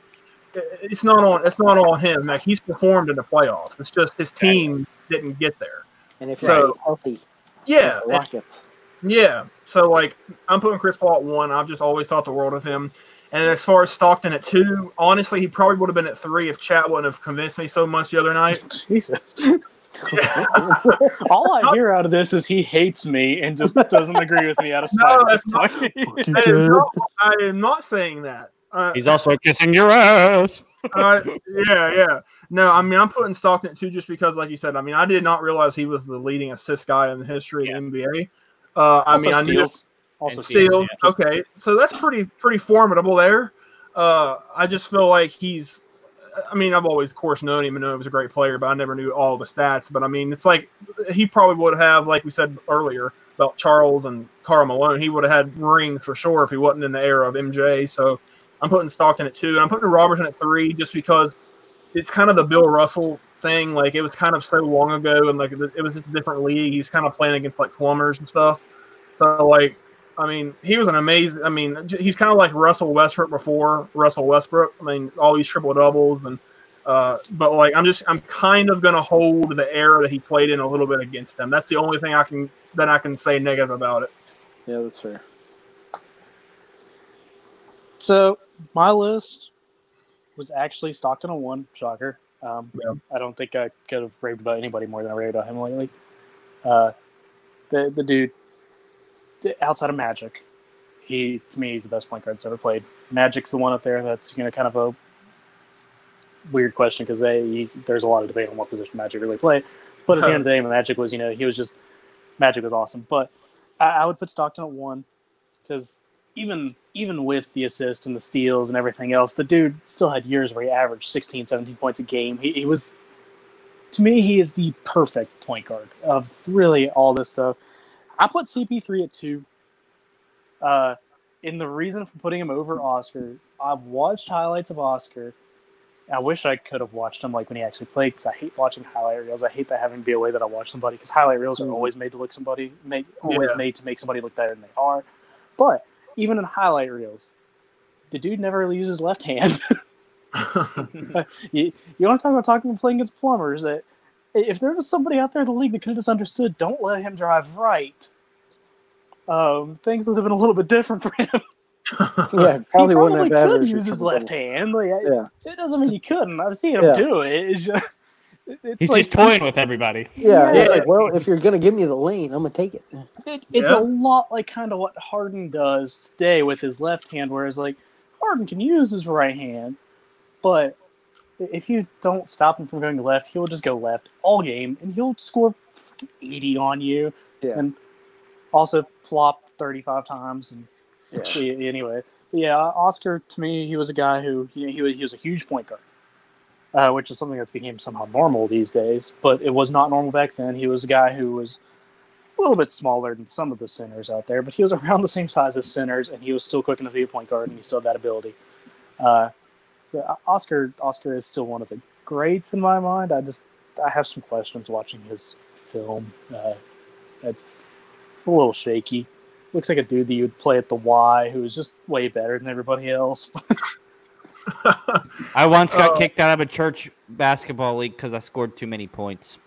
It's not on. It's not on him. Like he's performed in the playoffs. It's just his team didn't get there. And if So- you're healthy, Yeah, Rockets. yeah. So like I'm putting Chris Paul at one. I've just always thought the world of him. And as far as Stockton at two, honestly, he probably would have been at three if Chat wouldn't have convinced me so much the other night. [laughs] Jesus. [laughs] All I hear out of this is he hates me and just doesn't agree with me out of [laughs] spite. No, at this that's point. [laughs] I am not, I am not saying that. Uh, He's also kissing your ass. uh, yeah, yeah. No, I mean I'm putting Stockton at two just because, like you said, I mean I did not realize he was the leading assist guy in the history of the NBA. Uh, I Also mean I knew steals. Also And steals. Yeah, just- okay, so that's pretty pretty formidable there. Uh, I just feel like he's. I mean, I've always, of course, known him and known he was a great player, but I never knew all the stats. But I mean, it's like he probably would have, like we said earlier about Charles and Karl Malone, he would have had rings for sure if he wasn't in the era of MJ. So I'm putting Stockton at two, and I'm putting Robertson at three, just because it's kind of the Bill Russell thing. Like it was kind of so long ago, and like it was a different league. He's kind of playing against like plumbers and stuff. So like, I mean, he was an amazing. I mean, he's kind of like Russell Westbrook before Russell Westbrook. I mean, all these triple doubles and. Uh, but like I'm just I'm kind of gonna hold the era that he played in a little bit against them. That's the only thing I can that I can say negative about it. Yeah, that's fair. So my list was actually Stockton a one. Shocker. Um, Yeah. I don't think I could have raved about anybody more than I raved about him lately. Uh, the the dude the- outside of Magic, he to me he's the best point guard that's ever played. Magic's the one up there that's you know kind of a weird question because they there's a lot of debate on what position Magic really played. But at the end of the day, Magic was you know he was just Magic was awesome. But I, I would put Stockton at one because even even with the assists and the steals and everything else, the dude still had years where he averaged 16, 17 points a game. He, he was, to me, he is the perfect point guard of really all this stuff. I put CP3 at two. Uh, and the reason for putting him over Oscar, I've watched highlights of Oscar. I wish I could have watched him like when he actually played because I hate watching highlight reels. I hate that having to be a way that I watch somebody because highlight reels are always made to look somebody make always Yeah. made to make somebody look better than they are. But even in highlight reels, the dude never really uses left hand. [laughs] [laughs] you, you want to talk about talking and playing against plumbers? That if there was somebody out there in the league that could have just understood, don't let him drive right. Um, things would have been a little bit different for him. [laughs] Yeah, probably, he wouldn't have could use his left double. hand. Like, I- Yeah, it doesn't mean he couldn't. I've seen him Yeah. do it. It's just, it's He's like, just toying with everybody. yeah. Yeah. It's like, well, if you're gonna give me the lane, I'm gonna take it. It, it's Yeah. a lot like kind of what Harden does today with his left hand, whereas like Harden can use his right hand, but if you don't stop him from going left, he'll just go left all game, and he'll score eighty on you, Yeah. and also flop thirty five times. And. Yeah, anyway, yeah, Oscar to me, he was a guy who you know, he was he was a huge point guard, uh, which is something that became somehow normal these days. But it was not normal back then. He was a guy who was a little bit smaller than some of the centers out there, but he was [laughs] around the same size as centers, and he was still quick enough to be a point guard, and he still had that ability. Uh, so uh, Oscar Oscar is still one of the greats in my mind. I just I have some questions watching his film. Uh, it's it's a little shaky. Looks like a dude that you would play at the Y, who is just way better than everybody else. [laughs] I once got Oh. kicked out of a church basketball league because I scored too many points.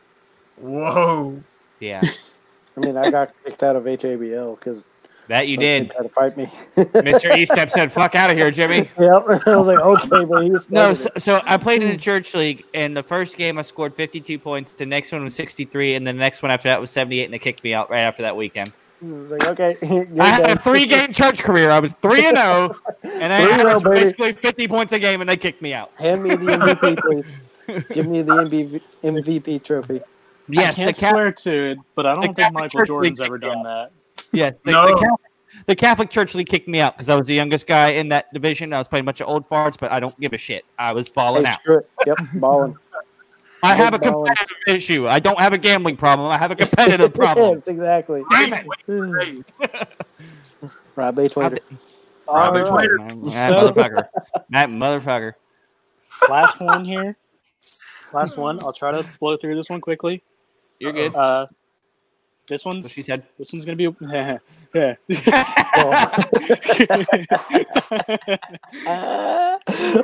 Whoa. Yeah, [laughs] I mean, I got kicked out of HABL because that you did. Tried to fight me. [laughs] Mr. Eastep said, "Fuck out of here, Jimmy." [laughs] yep. [laughs] I was like, okay, but he's No, so, so I played in a church league, and the first game I scored 52 points. The next one was 63, and the next one after that was 78, and they kicked me out right after that weekend. I was like, okay, I had a three-game church career. I was three and zero, oh, and I 3-0, averaged baby. basically 50 points a game, and they kicked me out. Hand me the MVP, please. Give me the MVP, MVP trophy. Yes, I the can't Cap- swear to it, but I don't think Michael Jordan's ever done that. Yes, [laughs] the, No. the, Catholic, the Catholic Church League kicked me out because I was the youngest guy in that division. I was playing a bunch of old farts, but I don't give a shit. I was balling Hey, out. screw. Yep, [laughs] balling. I have a big balling. competitive issue. I don't have a gambling problem. I have a competitive [laughs] problem. yes, exactly. Damn it! Hey, Rob Bates later. Robbie All right. Twitter. That So- motherfucker. That motherfucker. Last one here. Last one. I'll try to blow through this one quickly. You're good. Uh, this What one's she said. this one's gonna be [laughs] yeah.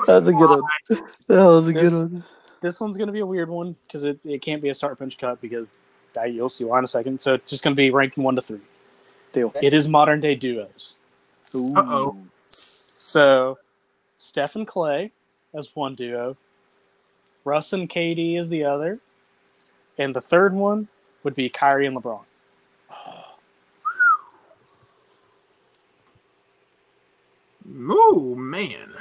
That's a good one. That was a good one. this one's gonna be a weird one because it, it can't be a start bench cut because uh, you'll see why in a second. So it's just gonna be ranking one to three. Deal. It is modern day duos. Uh-oh. So Steph and Clay as one duo, Russ and KD is the other, and the third one would be Kyrie and LeBron. Oh. Ooh, man.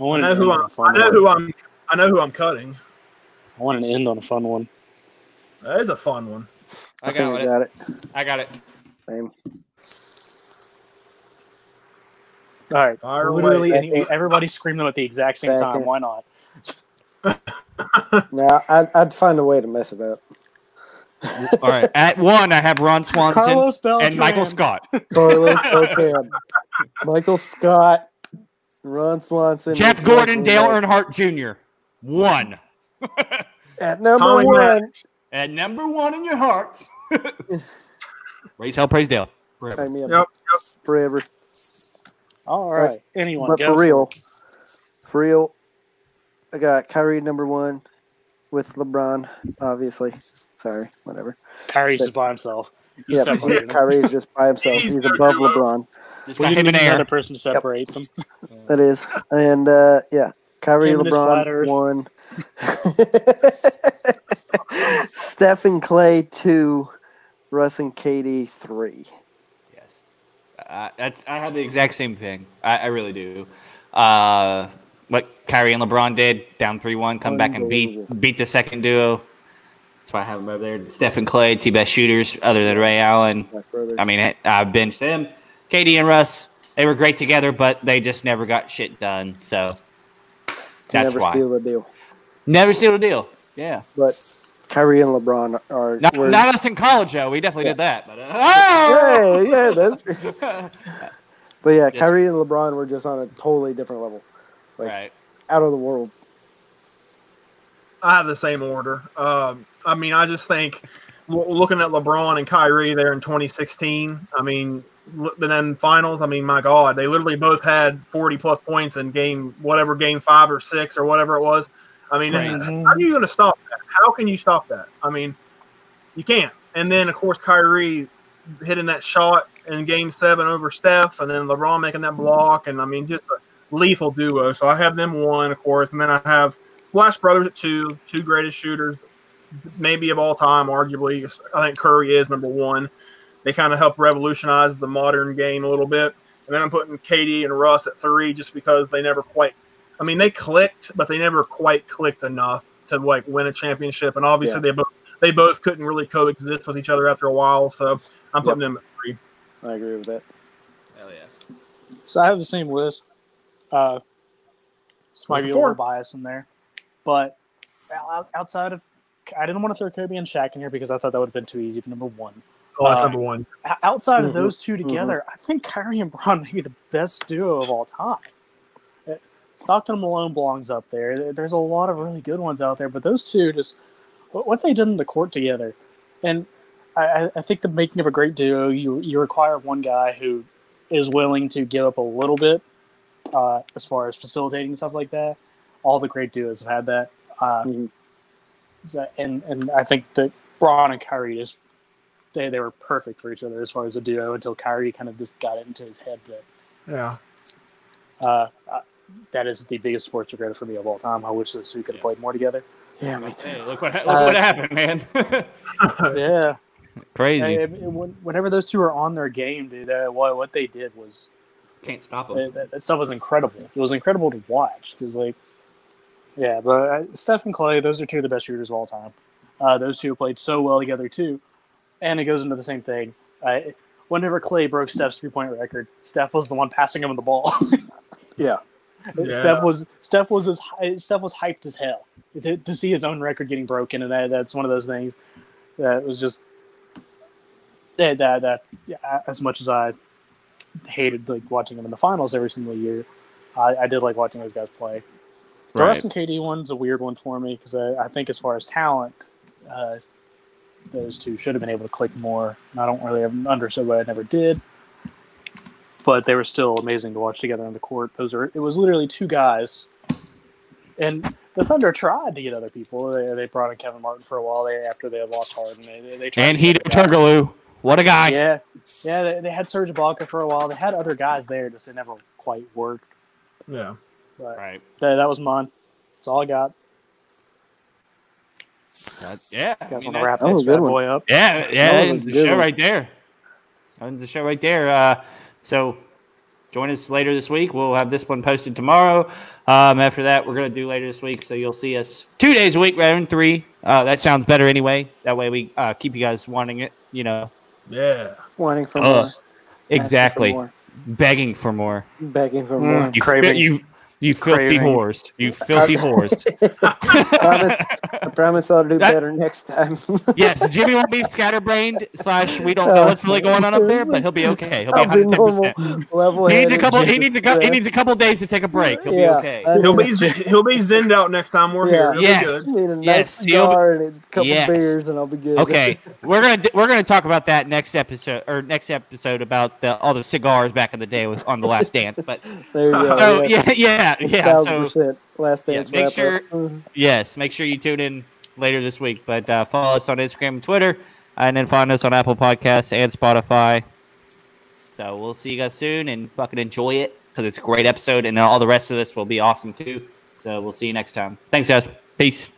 I I know who I'm. I know one. who I'm. I know who I'm cutting. I want to end on a fun one. That is a fun one. I think got I it. got it. I got it. Same. All right, Fire literally, any, Second. everybody scream them at the exact same time. Why not? [laughs] Now I'd, I'd find a way to mess it up. All right. At one, I have Ron Swanson Carlos Beltran and Michael Scott. Carlos Beltran, Michael Scott. Ron Swanson. Jeff is Gordon, Dale working Earnhardt Jr. One. at number Colin one. At number one in your hearts. [laughs] Raise hell, praise Dale. Forever. I mean, Yep. forever. All right. Anyone But for real, for real, I got Kyrie number one with LeBron, obviously. Sorry, whatever. Kyrie's just by himself. You Yeah, separated them. Kyrie is just by himself. He's He's above duo. LeBron. Just We got didn't him in need air. another person to separate them. [laughs] That is, and uh, yeah, Kyrie, Him and his flat Earth. LeBron one. [laughs] Steph and Clay two, Russ and KD three. Yes. Uh, that's I have the exact same thing. I, I really do. Uh, what Kyrie and LeBron did, down three one, come back and beat beat the second duo. That's why I have them over there. Steph and Clay, two best shooters other than Ray Allen. I mean, I benched them. KD and Russ, they were great together, but they just never got shit done. So that's never why. steal the deal. Never seal a deal. Yeah. But Kyrie and LeBron are. Not, not us in college, though. We definitely did that. But, uh, oh! yeah, yeah, that's true. [laughs] But yeah. Kyrie and LeBron were just on a totally different level, like right. out of the world. I have the same order. Um, I mean, I just think looking at LeBron and Kyrie there in 2016. I mean, l- and then finals. I mean, my God, they literally both had 40 plus points in game whatever game five or six or whatever it was. I mean, Right. how are you going to stop that? How can you stop that? I mean, you can't. And then of course Kyrie hitting that shot in game seven over Steph, and then LeBron making that block, and I mean, just a lethal duo. So I have them one, of course, and then I have Splash Brothers at two, two greatest shooters, maybe of all time, arguably. I think Curry is number one. They kind of help revolutionize the modern game a little bit. And then I'm putting KD and Russ at three just because they never quite, I mean, they clicked, but they never quite clicked enough to like win a championship. And obviously, Yeah. they both they both couldn't really coexist with each other after a while. So I'm putting them at three. I agree with that. Hell yeah. So I have the same list. Uh, this might be a little bias in there, but outside of, I didn't want to throw Kobe and Shaq in here because I thought that would have been too easy for number one. Oh, that's Uh, number one. Outside of Mhm, those 2 together, I think Kyrie and Bron may be the best duo of all time. Uh, Stockton and Malone belongs up there. There- There's a lot of really good ones out there, but those two just what what they did in the court together, and I, I- I think the making of a great duo, you you require one guy who is willing to give up a little bit uh, as far as facilitating stuff like that. All the great duos have had that, uh, Mhm. and and I think that Bron and Kyrie just they, they were perfect for each other as far as a duo until Kyrie kind of just got it into his head that Yeah. uh, uh, that is the biggest sports regret for me of all time. I wish those two could have played more together. Yeah, me too. Hey, look what look Uh, what happened, man. [laughs] yeah, Crazy. I- I mean, when- whenever those two were on their game, dude, uh, what what they did was Can't stop them. that, that- that stuff was incredible. It was incredible to watch because like, yeah, but uh, Steph and Clay, those are two of the best shooters of all time. Uh, those two played so well together too, and it goes into the same thing. Uh, whenever Clay broke Steph's three point record, Steph was the one passing him the ball. Yeah. [laughs] Yeah. Steph was Steph was as hy- Steph was hyped as hell to, to see his own record getting broken, and that, that's one of those things that was just that that, that yeah, as much as I hated like watching them in the finals every single year, I, I did like watching those guys play. The Russ and KD one's a weird one for me because I, I think as far as talent, uh, those two should have been able to click more. And I don't really have understood why I never did, but they were still amazing to watch together on the court. Those are it was literally two guys, and the Thunder tried to get other people. They, they brought in Kevin Martin for a while. They after they had lost Harden, they they, they tried And to get Hito guys. Turgaloo. What a guy. Yeah, yeah. They, they had Serge Ibaka for a while. They had other guys there, just it never quite worked. Yeah. But Right. that, that was mine. That's all I got. That- yeah. I You guys mean, want to that- wrap that was this a good bad boy up? Yeah, yeah, That that ends the show one. right there. That ends the show right there. Uh, so join us later this week. We'll have this one posted tomorrow. Um, after that, we're going to do later this week. So you'll see us two days a week rather than three. Uh, that sounds better anyway. That way we uh, keep you guys wanting it, you know. Yeah. Wanting for Ugh. more. asking for Exactly. more, Begging for more. Begging for Mm. more. You, Craving. You, You filthy Craving. whores. You filthy whores. [laughs] promise, I promise I'll do That- better next time. [laughs] Yes, Jimmy won't be scatterbrained slash we don't know what's really going on up there, but he'll be okay. He'll be I'll be 110. normal, percent level. He needs a couple. He needs a couple. He needs a couple days to take a break. He'll Yeah. be okay. I- He'll be zen- he'll be zenned out next time we're Yeah. here. It'll Yes. be good. Need a nice Yes, he'll be- and a couple Yes. beers, and I'll be good. Okay, we're gonna we're gonna talk about that next episode or next episode about the all the cigars back in the day with on the Last Dance. But [laughs] there you go. so yeah, yeah, yeah. thousand So. Last yeah, dance. make sure- Mhm. yes, make sure you tune in later this week. But uh, follow us on Instagram and Twitter, and then find us on Apple Podcasts and Spotify. So we'll see you guys soon, and fucking enjoy it because it's a great episode, and all the rest of this will be awesome too. So we'll see you next time. Thanks, guys. Peace.